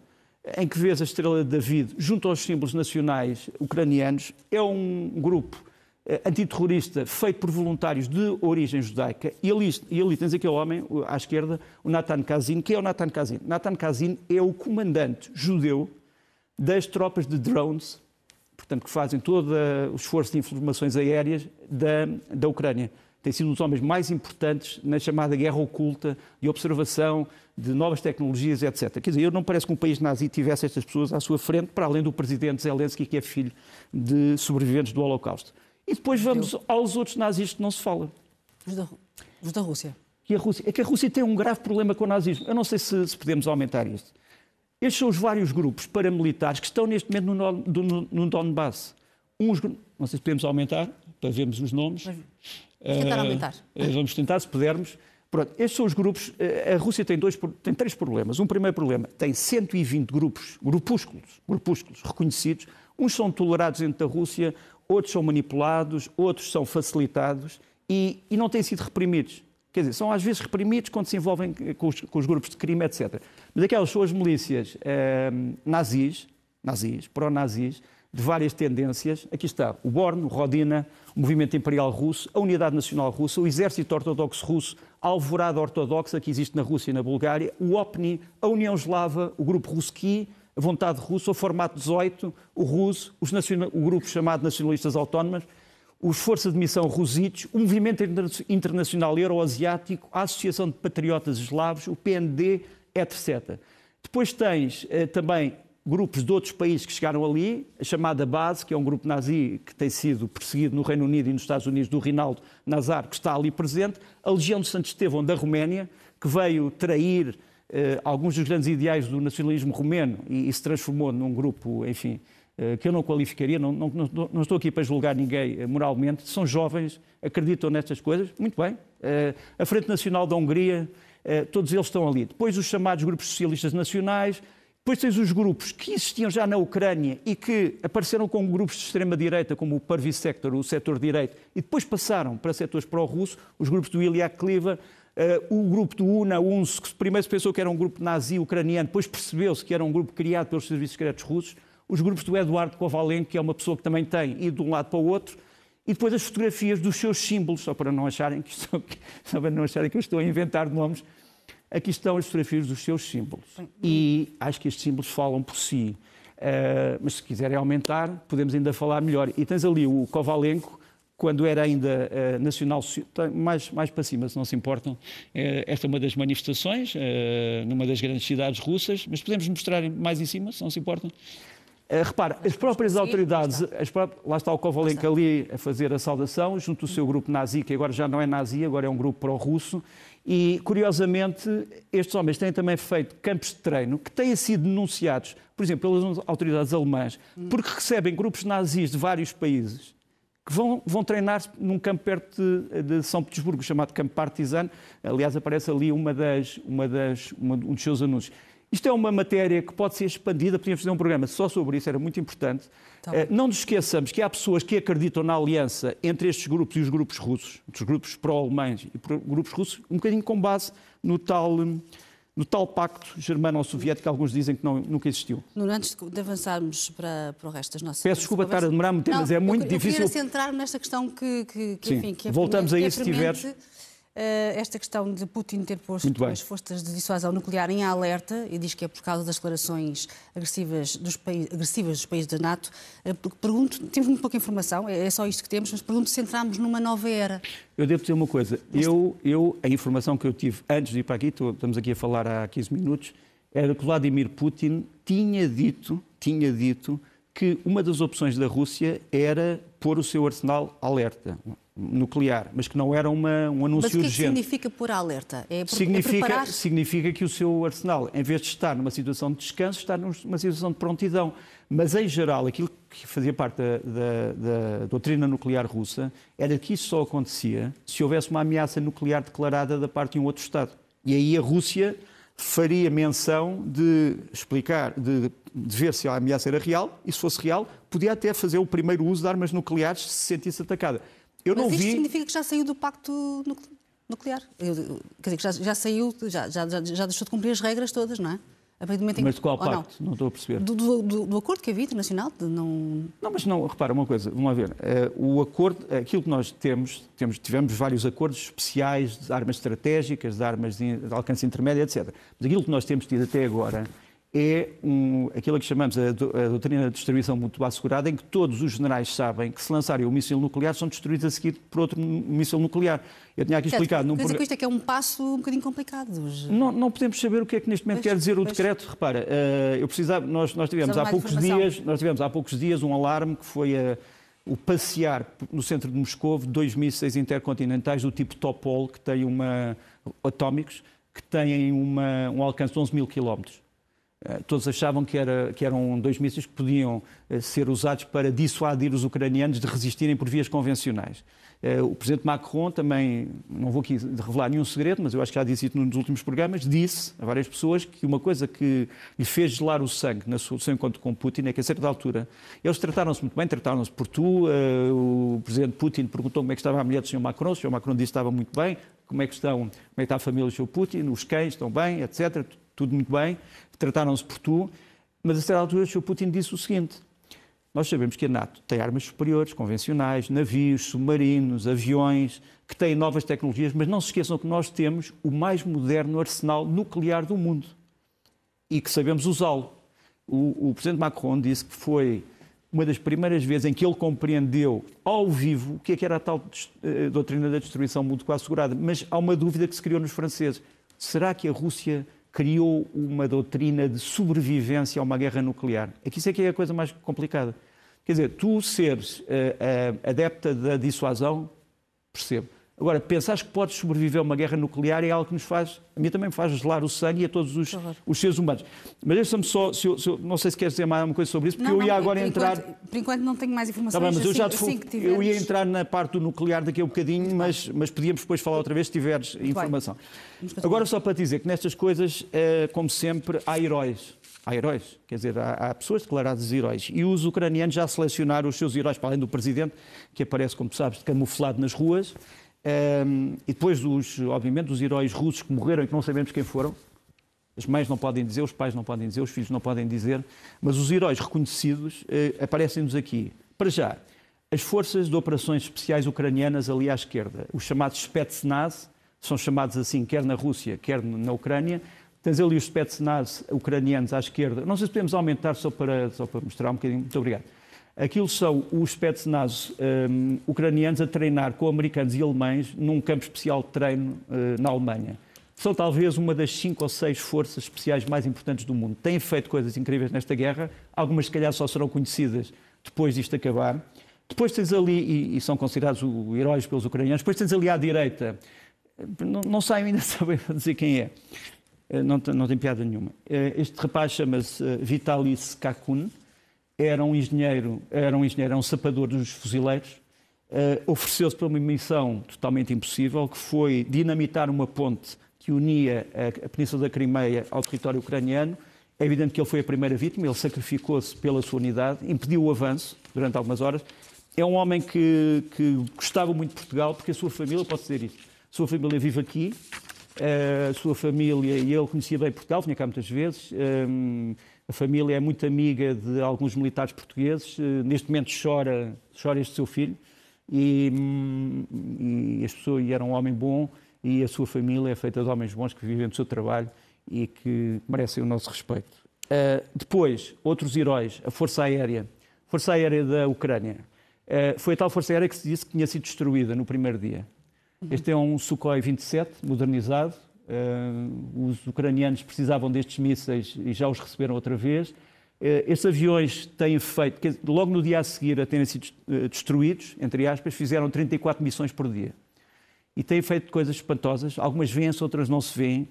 S2: em que vês a estrela de David junto aos símbolos nacionais ucranianos. É um grupo eh, antiterrorista feito por voluntários de origem judaica. E ali, e ali tens aquele homem, à esquerda, o Natan Kazin. Quem é o Natan Kazin? Natan Kazin é o comandante judeu das tropas de drones, portanto, que fazem todo o esforço de informações aéreas da, da Ucrânia. Tem sido um dos homens mais importantes na chamada guerra oculta de observação de novas tecnologias, etc. Quer dizer, eu não parece que um país nazi tivesse estas pessoas à sua frente, para além do presidente Zelensky, que é filho de sobreviventes do Holocausto. E depois vamos aos outros nazis que não se fala.
S1: Os da, os da Rússia.
S2: E a Rússia. É que a Rússia tem um grave problema com o nazismo. Eu não sei se, se podemos aumentar isto. Estes são os vários grupos paramilitares que estão neste momento no, no, no Donbass. Uns, não sei se podemos aumentar, para vermos os nomes. Vamos
S1: tentar uh, aumentar. Uh,
S2: vamos tentar, se pudermos. Pronto, estes são os grupos. Uh, a Rússia tem, dois, tem três problemas. Um primeiro problema, tem 120 grupos, grupúsculos, grupúsculos reconhecidos. Uns são tolerados dentro da Rússia, outros são manipulados, outros são facilitados e, e não têm sido reprimidos. Quer dizer, são às vezes reprimidos quando se envolvem com os, com os grupos de crime, etc. Mas aquelas são as milícias eh, nazis, nazis, pró-nazis, de várias tendências. Aqui está o Born, o Rodina, o Movimento Imperial Russo, a Unidade Nacional Russa, o Exército Ortodoxo Russo, Alvorada Ortodoxa, que existe na Rússia e na Bulgária, o OPNI, a União Eslava, o Grupo Ruski, a vontade russa, o formato 18, o russo, o grupo chamado Nacionalistas Autónomas, os Forças de Missão Rusitos, o Movimento Internacional Euroasiático, a Associação de Patriotas Eslavos, o PND, etc. Depois tens eh, também grupos de outros países que chegaram ali, a chamada Base, que é um grupo nazi que tem sido perseguido no Reino Unido e nos Estados Unidos, do Rinaldo Nazar, que está ali presente, a Legião de Santo Estevão da Roménia, que veio trair eh, alguns dos grandes ideais do nacionalismo romeno e, e se transformou num grupo, enfim, eh, que eu não qualificaria, não, não, não, estou aqui para julgar ninguém eh, moralmente, são jovens, acreditam nestas coisas, muito bem. A Frente Nacional da Hungria, todos eles estão ali. Depois os chamados grupos socialistas nacionais, depois tens os grupos que existiam já na Ucrânia e que apareceram com grupos de extrema-direita, como o Parvi Sector, o setor direito, e depois passaram para setores pró-russo, os grupos do Ilya Kliva, Uh, o grupo do UNA, UNS, que primeiro se pensou que era um grupo nazi ucraniano, depois percebeu-se que era um grupo criado pelos serviços secretos russos. Os grupos do Eduardo Kovalenko, que é uma pessoa que também tem ido de um lado para o outro. E depois as fotografias dos seus símbolos, só para não acharem que, [laughs] só para não acharem que eu estou a inventar nomes. Aqui estão as fotografias dos seus símbolos. E acho que estes símbolos falam por si. Uh, mas se quiserem aumentar, podemos ainda falar melhor. E tens ali o Kovalenko, quando era ainda uh, nacional, mais, mais para cima, se não se importam. Uh, esta é uma das manifestações, numa das grandes cidades russas, mas podemos mostrar mais em cima, se não se importam. Uh, repara, as próprias autoridades, as pró lá está o Kovalenko ali a fazer a saudação, junto ao seu grupo nazi, que agora já não é nazi, agora é um grupo pró-russo, e curiosamente estes homens têm também feito campos de treino que têm sido denunciados, por exemplo, pelas autoridades alemãs, porque recebem grupos nazis de vários países que vão, vão treinar num campo perto de, de, São Petersburgo, chamado Campo Partizan. Aliás, aparece ali uma das, uma das, uma, um dos seus anúncios. Isto é uma matéria que pode ser expandida, podíamos fazer um programa só sobre isso, era muito importante. Tá eh, não nos esqueçamos que há pessoas que acreditam na aliança entre estes grupos e os grupos russos, os grupos pró-alemães e grupos russos, um bocadinho com base no tal no tal pacto germano-soviético que alguns dizem que não, nunca existiu.
S1: Nuno, antes de avançarmos para, para o resto das nossas
S2: Peço desculpa estar a demorar muito tempo, mas é muito
S1: eu,
S2: difícil.
S1: Eu queria centrar-me nesta questão que, que, que,
S2: Sim,
S1: enfim, que
S2: é voltamos a isso se tiver.
S1: Uh, esta questão de Putin ter posto as forças de dissuasão nuclear em alerta e diz que é por causa das declarações agressivas dos, agressivas dos países da NATO. Uh, pergunto, temos muito pouca informação, é, é só isto que temos, mas pergunto se entramos numa nova era.
S2: Eu devo dizer uma coisa, eu, eu, a informação que eu tive antes de ir para aqui, estamos aqui a falar há 15 minutos, era que Vladimir Putin tinha dito, tinha dito que uma das opções da Rússia era pôr o seu arsenal alerta nuclear, mas que não era uma, um anúncio
S1: mas o que
S2: urgente.
S1: Significa pôr alerta?
S2: É, significa, é significa que o seu arsenal, em vez de estar numa situação de descanso, está numa situação de prontidão. Mas, em geral, aquilo que fazia parte da, da, da doutrina nuclear russa era que isso só acontecia se houvesse uma ameaça nuclear declarada da parte de um outro Estado. E aí a Rússia faria menção de explicar, de, de, ver se a ameaça era real, e se fosse real, podia até fazer o primeiro uso de armas nucleares se se sentisse atacada.
S1: Eu Mas não isto vi... significa que já saiu do pacto nuclear. Eu, quer dizer, que já, já saiu, já, já, já deixou de cumprir as regras todas, não é?
S2: Mas de qual pacto? Não? não? estou a perceber.
S1: Do, do, do, do, acordo que havia internacional? De não...
S2: não, mas não, repara uma coisa, vamos lá ver. Uh, o acordo, aquilo que nós temos, temos, tivemos vários acordos especiais de armas estratégicas, de armas de, de alcance intermédio, etc. Mas aquilo que nós temos tido até agora é um, aquilo que chamamos a, a doutrina de distribuição muito assegurada, em que todos os generais sabem que se lançarem um míssil nuclear são destruídos a seguir por outro míssil nuclear.
S1: Eu tinha aqui explicado... Quer dizer que isto é que é um passo um bocadinho complicado.
S2: Não, não podemos saber o que é que neste momento quer dizer o decreto. Repara, uh, eu precisava... Nós, nós tivemos há poucos dias, nós tivemos há poucos dias um alarme que foi a, o passear no centro de Moscou dois mísseis intercontinentais do tipo Topol, que têm uma... atómicos, que têm uma, um alcance de 11 mil quilómetros. Eh, todos achavam que, era, que, eram dois mísseis que podiam eh, ser usados para dissuadir os ucranianos de resistirem por vias convencionais. Eh, o presidente Macron também, não vou aqui revelar nenhum segredo, mas eu acho que já disse isso nos últimos programas, disse a várias pessoas que uma coisa que lhe fez gelar o sangue no seu encontro com Putin é que a certa altura eles trataram-se muito bem, trataram-se por tu, o presidente Putin perguntou como é que estava a mulher do Sr. Macron, o Sr. Macron disse que estava muito bem, como é que estão, como é que está a família do Sr. Putin, os cães estão bem, etc tudo muito bem, trataram-se por tu, mas a certa altura o Sr. Putin disse o seguinte: nós sabemos que a NATO tem armas superiores, convencionais, navios, submarinos, aviões, que têm novas tecnologias, mas não se esqueçam que nós temos o mais moderno arsenal nuclear do mundo e que sabemos usá-lo. O, o Presidente Macron disse que foi uma das primeiras vezes em que ele compreendeu ao vivo o que, é que era a tal uh, doutrina da destruição mútua assegurada. Mas há uma dúvida que se criou nos franceses. Será que a Rússia criou uma doutrina de sobrevivência a uma guerra nuclear. Aqui isso é que é a coisa mais complicada. Quer dizer, tu seres uh, uh, adepta da dissuasão, percebo. Agora, pensares que podes sobreviver a uma guerra nuclear é algo que nos faz, a mim também me faz gelar o sangue e a todos os, os seres humanos. Mas deixa-me só, se eu, se eu, não sei se queres dizer mais alguma coisa sobre isso, porque
S1: não,
S2: eu ia
S1: não,
S2: agora
S1: por
S2: entrar...
S1: Enquanto, por enquanto não tenho mais informações.
S2: Tá bem, mas
S1: assim,
S2: eu já te
S1: assim.
S2: Eu ia entrar na parte do nuclear daqui a um bocadinho, mas, mas podíamos depois falar outra vez se tiveres Muito informação. Agora, só para dizer que nestas coisas, é, como sempre, há heróis. Há heróis, quer dizer, há, há, pessoas declaradas heróis. E os ucranianos já selecionaram os seus heróis, para além do presidente, que aparece, como tu sabes, camuflado nas ruas. Um, e depois, dos, obviamente, dos heróis russos que morreram e que não sabemos quem foram. As mães não podem dizer, os pais não podem dizer, os filhos não podem dizer, mas os heróis reconhecidos eh, aparecem-nos aqui. Para já, as forças de operações especiais ucranianas ali à esquerda, os chamados Spetsnaz, são chamados assim quer na Rússia, quer na Ucrânia. Tens ali os Spetsnaz ucranianos à esquerda. Não sei se podemos aumentar só para, só para mostrar um bocadinho. Muito obrigado. Aquilo são os Spetsnaz um, ucranianos a treinar com americanos e alemães num campo especial de treino uh, na Alemanha. São talvez uma das cinco ou seis forças especiais mais importantes do mundo. Têm feito coisas incríveis nesta guerra, algumas, se calhar, só serão conhecidas depois disto acabar. Depois tens ali, e, e são considerados o, heróis pelos ucranianos, depois tens ali à direita, não, não sei ainda [laughs] saber dizer quem é, eh, não, não tem piada nenhuma. Eh, este rapaz chama-se Vitalis Kakun era um engenheiro, era um engenheiro, era um sapador dos fuzileiros, uh, ofereceu-se para uma missão totalmente impossível, que foi dinamitar uma ponte que unia a, a Península da Crimeia ao território ucraniano. É evidente que ele foi a primeira vítima, ele sacrificou-se pela sua unidade, impediu o avanço durante algumas horas. É um homem que, que gostava muito de Portugal, porque a sua família, posso dizer isso, a sua família vive aqui, eh, a sua família, e ele conhecia bem Portugal, vinha cá muitas vezes, um, eh, a família é muito amiga de alguns militares portugueses. Eh, neste momento chora, chora este seu filho. E, hum, e, as pessoas, e era um homem bom e a sua família é feita de homens bons que vivem do seu trabalho e que merecem o nosso respeito. Uh, depois, outros heróis, a Força Aérea. Força Aérea da Ucrânia. Uh, foi a tal Força Aérea que se disse que tinha sido destruída no primeiro dia. Este é um Sukhoi 27, modernizado, os ucranianos precisavam destes mísseis e já os receberam outra vez. Eh, estes aviões têm feito, logo no dia a seguir a terem sido eh, destruídos, entre aspas, fizeram 34 missões por dia. E têm feito coisas espantosas, algumas vêm-se, outras não se vêem.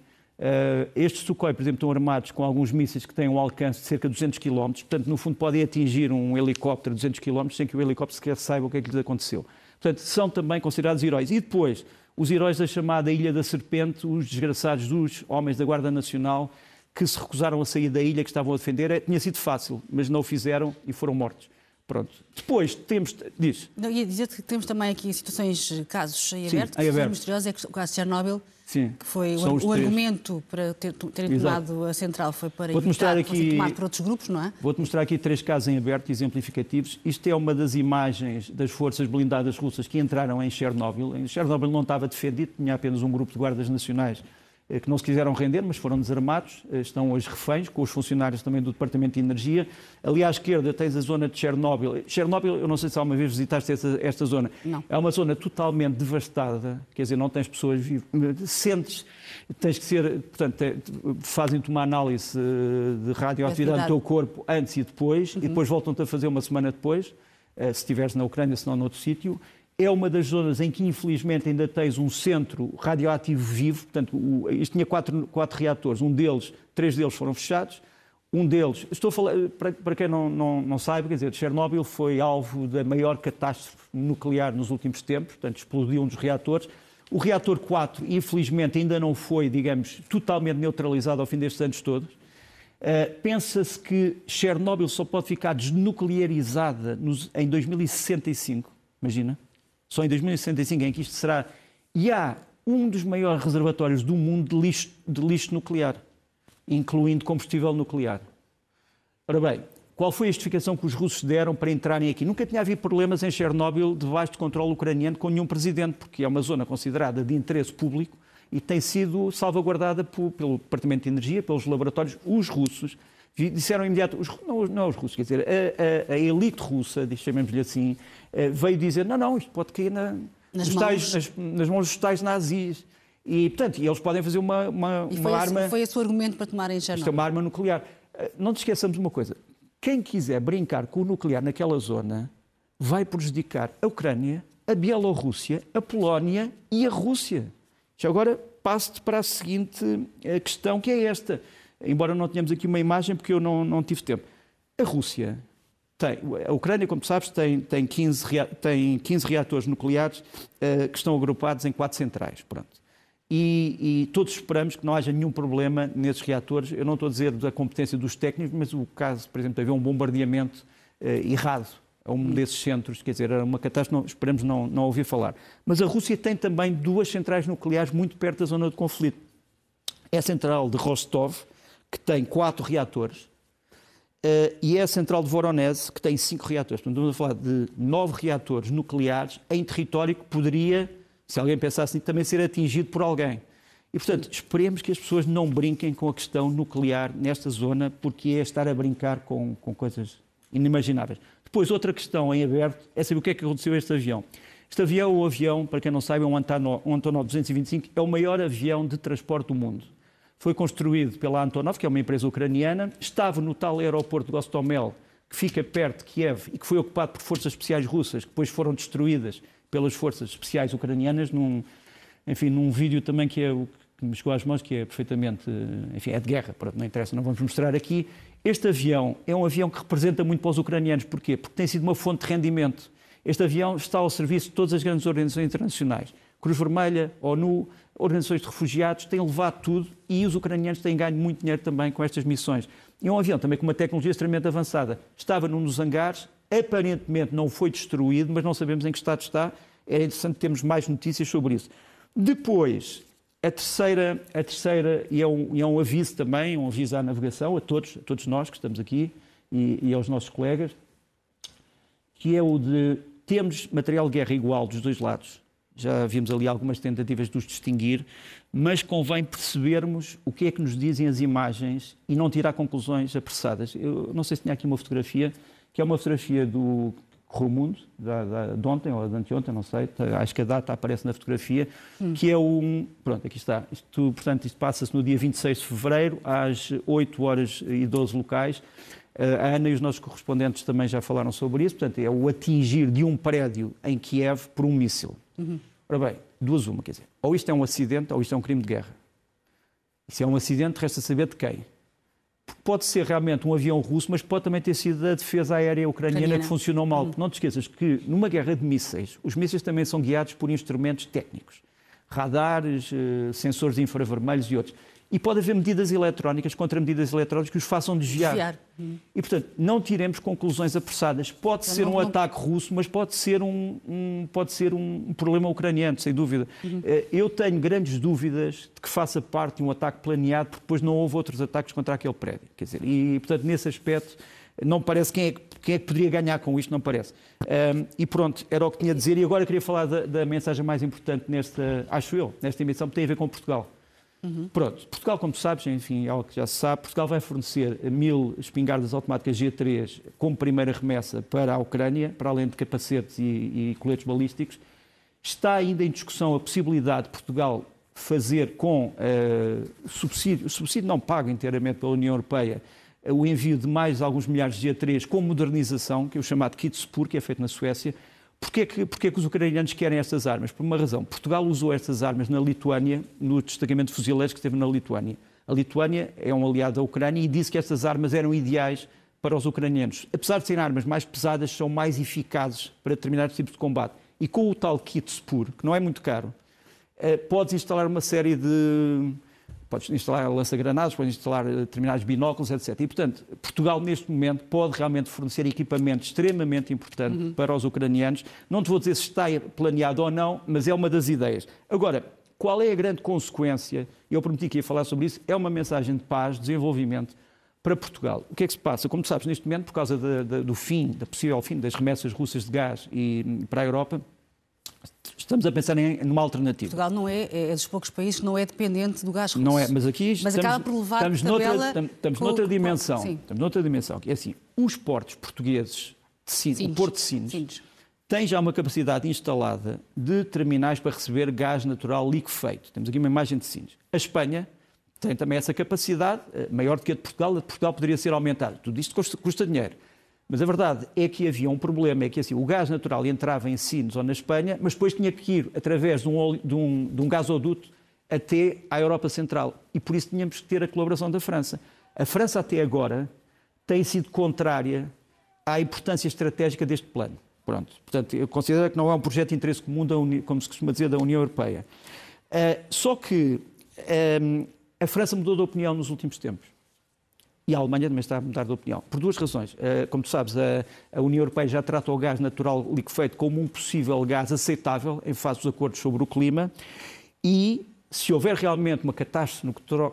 S2: Estes Sukhoi, por exemplo, estão armados com alguns mísseis que têm um alcance de cerca de 200 km, portanto, no fundo, podem atingir um helicóptero de 200 km sem que o helicóptero sequer saiba o que é que lhes aconteceu. Portanto, são também considerados heróis. E depois, os heróis da chamada Ilha da Serpente, os desgraçados dos homens da Guarda Nacional, que se recusaram a sair da ilha que estavam a defender. É, tinha sido fácil, mas não o fizeram e foram mortos. Pronto. Depois temos. Diz.
S1: Não, ia dizer que temos também aqui situações, casos em aberto. Sim, em aberto. misteriosos é o caso de Chernobyl. Sim, que foi o, o argumento para ter, terem tomado a central foi para Vou evitar aqui, tomado por outros grupos, não é?
S2: Vou-te mostrar aqui três casos em aberto exemplificativos. Isto é uma das imagens das forças blindadas russas que entraram em Chernobyl. Em Chernobyl não estava defendido, tinha apenas um grupo de guardas nacionais que não se quiseram render, mas foram desarmados, eh, estão hoje reféns, com os funcionários também do Departamento de Energia. Ali à esquerda tens a zona de Chernobyl. Chernobyl, eu não sei se alguma vez visitaste esta, esta zona.
S1: Não.
S2: É uma zona totalmente devastada, quer dizer, não tens pessoas vivas. Sentes, tens que ser, portanto, fazem-te uma análise eh, de radioatividade do teu corpo antes e depois, uhum. e depois voltam-te a fazer uma semana depois, se estiveres na Ucrânia, se não noutro sítio é uma das zonas em que, infelizmente, ainda tens um centro radioativo vivo. Portanto, o, isto tinha quatro, quatro reatores, um deles, três deles foram fechados. Um deles, estou a falar, para, para quem não, não, não sabe, quer dizer, Chernobyl foi alvo da maior catástrofe nuclear nos últimos tempos, portanto, explodiu um dos reatores. O reator 4, infelizmente, ainda não foi, digamos, totalmente neutralizado ao fim destes anos todos. Uh, Pensa-se que Chernobyl só pode ficar desnuclearizada nos, em 2065, imagina só em 2065 em que isto será. E há um dos maiores reservatórios do mundo de lixo, de lixo nuclear, incluindo combustível nuclear. Ora bem, qual foi a justificação que os russos deram para entrarem aqui? Nunca tinha havido problemas em Chernobyl debaixo de controle ucraniano com nenhum presidente, porque é uma zona considerada de interesse público e tem sido salvaguardada pelo Departamento de Energia, pelos laboratórios. Os russos disseram imediato, os, não, não os russos, quer dizer, a, a, a elite russa, chamemos-lhe assim, veio dizer, não, não, isto pode cair na, nas, mãos. Tais, nas, nas, mãos dos tais nazis. E, portanto, eles podem fazer uma, uma,
S1: e
S2: uma arma...
S1: Esse, foi esse o argumento para tomarem Chernobyl.
S2: Isto é uma arma nuclear. Eh, não te esqueçamos uma coisa, quem quiser brincar com o nuclear naquela zona vai prejudicar a Ucrânia, a Bielorrússia, a Polónia e a Rússia. Já agora passo-te para a seguinte eh, questão, que é esta embora não tenhamos aqui uma imagem porque eu não, não tive tempo. A Rússia tem, a Ucrânia, como sabes, tem, tem, 15, tem 15 reatores nucleares uh, que estão agrupados em quatro centrais. Pronto. E, e, todos esperamos que não haja nenhum problema nesses reatores. Eu não estou a dizer da competência dos técnicos, mas o caso, por exemplo, de haver um bombardeamento uh, errado a um desses centros, quer dizer, era uma catástrofe, não, esperamos não, não ouvir falar. Mas a Rússia tem também duas centrais nucleares muito perto da zona de conflito. É a central de Rostov, que tem quatro reatores, uh, e é a central de Voronezh, que tem cinco reatores. Portanto, estamos a falar de nove reatores nucleares em território que poderia, se alguém pensasse nisso, também ser atingido por alguém. E, portanto, esperemos que as pessoas não brinquem com a questão nuclear nesta zona, porque é estar a brincar com, com coisas inimagináveis. Depois, outra questão em aberto é saber o que é que aconteceu a este avião. Este avião, o avião, para quem não sabe, é um Antonov 225, é o maior avião de transporte do mundo foi construído pela Antonov, que é uma empresa ucraniana, estava no tal aeroporto de Gostomel, que fica perto de Kiev e que foi ocupado por forças especiais russas, que depois foram destruídas pelas forças especiais ucranianas, num, enfim, num vídeo também que é que me chegou às mãos, que é perfeitamente, enfim, é de guerra, pronto, não interessa, não vamos mostrar aqui. Este avião é um avião que representa muito para os ucranianos, porquê? Porque tem sido uma fonte de rendimento. Este avião está ao serviço de todas as grandes organizações internacionais. Cruz Vermelha, ONU, organizações de refugiados, têm levado tudo e os ucranianos têm ganho muito dinheiro também com estas missões. E um avião também com uma tecnologia extremamente avançada. Estava num dos hangares, aparentemente não foi destruído, mas não sabemos em que estado está. Era interessante termos mais notícias sobre isso. Depois, a terceira, a terceira e, é um, e é um aviso também, um aviso à navegação, a todos, a todos nós que estamos aqui e, e aos nossos colegas, que é o de temos material de guerra igual dos dois lados já vimos ali algumas tentativas de os distinguir, mas convém percebermos o que é que nos dizem as imagens e não tirar conclusões apressadas. Eu não sei se tinha aqui uma fotografia, que é uma fotografia do Mundo, da, da, de ontem ou de anteontem, não sei, tá, acho que a data aparece na fotografia, hum. que é um. Pronto, aqui está. Isto, portanto, isto passa-se no dia 26 de fevereiro, às 8 horas e 12 locais. A Ana e os nossos correspondentes também já falaram sobre isso. Portanto, é o atingir de um prédio em Kiev por um míssil. Uhum. Ora bem, duas uma, quer dizer, ou isto é um acidente ou isto é um crime de guerra. E se é um acidente, resta saber de quem. Pode ser realmente um avião russo, mas pode também ter sido a defesa aérea ucraniana, ucraniana. que funcionou mal. Uhum. Não te esqueças que numa guerra de mísseis, os mísseis também são guiados por instrumentos técnicos. Radares, eh, sensores infravermelhos e outros. E pode haver medidas eletrónicas, contra medidas eletrónicas que os façam desviar. desviar. E, portanto, não tiremos conclusões apressadas. Pode então, ser não, um não... ataque russo, mas pode ser um, um, pode ser um problema ucraniano, sem dúvida. Uhum. Eh, eu tenho grandes dúvidas de que faça parte de um ataque planeado, porque depois não houve outros ataques contra aquele prédio. Quer dizer, e, portanto, nesse aspecto, não parece quem é, quem é que poderia ganhar com isto, não parece. Um, e pronto, era o que tinha a dizer. E agora queria falar da, da mensagem mais importante nesta, acho eu, nesta emissão, que tem a ver com Portugal. Uhum. Pronto, Portugal, como tu sabes, enfim, é algo que já se sabe, Portugal vai fornecer mil espingardas automáticas G3 como primeira remessa para a Ucrânia, para além de capacetes e, e coletes balísticos. Está ainda em discussão a possibilidade de Portugal fazer com uh, subsídio, subsídio não pago inteiramente pela União Europeia, uh, o envio de mais alguns milhares de G3 com modernização, que é o chamado kit Spur, que é feito na Suécia, Porquê que, porquê que os ucranianos querem estas armas? Por uma razão. Portugal usou estas armas na Lituânia, no destacamento de fuzileiros que esteve na Lituânia. A Lituânia é um aliado da Ucrânia e disse que estas armas eram ideais para os ucranianos. Apesar de serem armas mais pesadas, são mais eficazes para determinados tipos de combate. E com o tal kit Spur, que não é muito caro, eh, podes instalar uma série de podes instalar lança-granadas, podes instalar eh, determinados binóculos, etc. E, portanto, Portugal, neste momento, pode realmente fornecer equipamento extremamente importante uhum. para os ucranianos. Não te vou dizer se está planeado ou não, mas é uma das ideias. Agora, qual é a grande consequência? Eu prometi que ia falar sobre isso. É uma mensagem de paz, desenvolvimento para Portugal. O que é que se passa? Como sabes, neste momento, por causa de, de, do fim, da possível fim das remessas russas de gás e, para a Europa, Estamos a pensar em numa alternativa.
S1: Portugal não é, é dos poucos países que não é dependente do gás russo.
S2: Não é, mas aqui
S1: mas
S2: estamos,
S1: acaba por levar
S2: estamos noutra, estamos, estamos noutra dimensão. Sim. Estamos noutra dimensão, que é assim, os portos portugueses Sines. o Porto de Sines, Sines, tem já uma capacidade instalada de terminais para receber gás natural liquefeito. Temos aqui uma imagem de Sines. A Espanha tem também essa capacidade, eh, maior do que a de Portugal, a de Portugal poderia ser aumentada. Tudo isto custa, custa dinheiro. Mas a verdade é que havia um problema, é que assim, o gás natural entrava em Sines ou na Espanha, mas depois tinha que ir através de um, de um, de um gasoduto até à Europa Central. E por isso tínhamos que ter a colaboração da França. A França até agora tem sido contrária à importância estratégica deste plano. Pronto. Portanto, eu considero que não é um projeto de interesse comum, da Uni... como se costuma dizer, da União Europeia. Uh, só que uh, a França mudou de opinião nos últimos tempos. E a Alemanha também está a mudar de opinião. Por duas razões. Eh, como tu sabes, a União Europeia já trata o gás natural liquefeito como um possível gás aceitável em face dos acordos sobre o clima. E se houver realmente uma catástrofe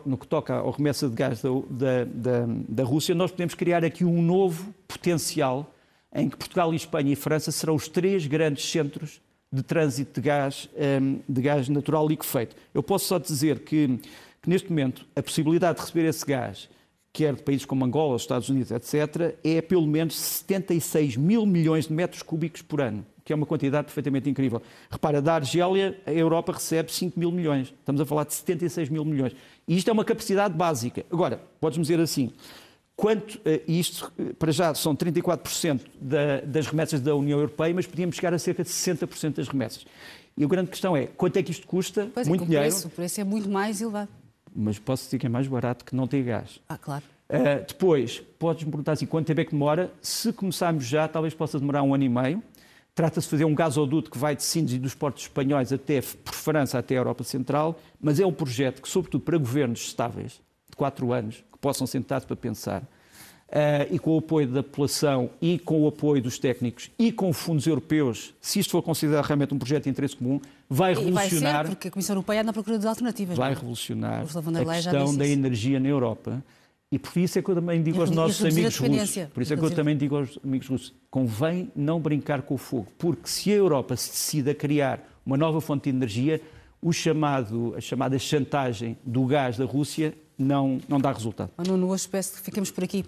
S2: no que, toca ao remessa de gás da, da, da, Rússia, nós podemos criar aqui um novo potencial em que Portugal, Espanha e França serão os três grandes centros de trânsito de gás, ehm, de gás natural liquefeito. Eu posso só dizer que, que, neste momento, a possibilidade de receber esse gás quer de países como Angola, os Estados Unidos, etc., é pelo menos 76 mil milhões de metros cúbicos por ano, que é uma quantidade perfeitamente incrível. Repara, da Argélia, a Europa recebe 5 mil milhões. Estamos a falar de 76 mil milhões. E isto é uma capacidade básica. Agora, podes-me dizer assim, quanto eh, isto, eh, para já, são 34% da, das remessas da União Europeia, mas podíamos chegar a cerca de 60% das remessas. E a grande questão é, quanto é que isto custa?
S1: Pois é,
S2: muito
S1: é,
S2: dinheiro.
S1: Preço, o preço é muito mais elevado
S2: mas posso dizer que é mais barato que não ter gás.
S1: Ah, claro.
S2: Uh, depois, podes-me perguntar assim, quanto tempo é que demora? Se começarmos já, talvez possa demorar um ano e meio. Trata-se de fazer um gasoduto que vai de Sines e dos portos espanhóis até, por França até a Europa Central, mas é um projeto que, sobretudo para governos estáveis, de quatro anos, que possam sentar-se para pensar, Uh, e com o apoio da população e com o apoio dos técnicos e com fundos europeus, se isto for considerado realmente um projeto de interesse comum, vai revolucionar. Vai
S1: ser, porque a Comissão Europeia anda à procura de alternativas.
S2: Vai não? revolucionar a questão da energia na Europa. E por isso é que eu também digo aos nossos amigos russos, por isso é que eu também digo aos amigos russos, convém não brincar com o fogo, porque se a Europa se decide a criar uma nova fonte de energia, o chamado, a chamada chantagem do gás da Rússia não, não dá resultado.
S1: Nuno, hoje peço que ficamos por aqui.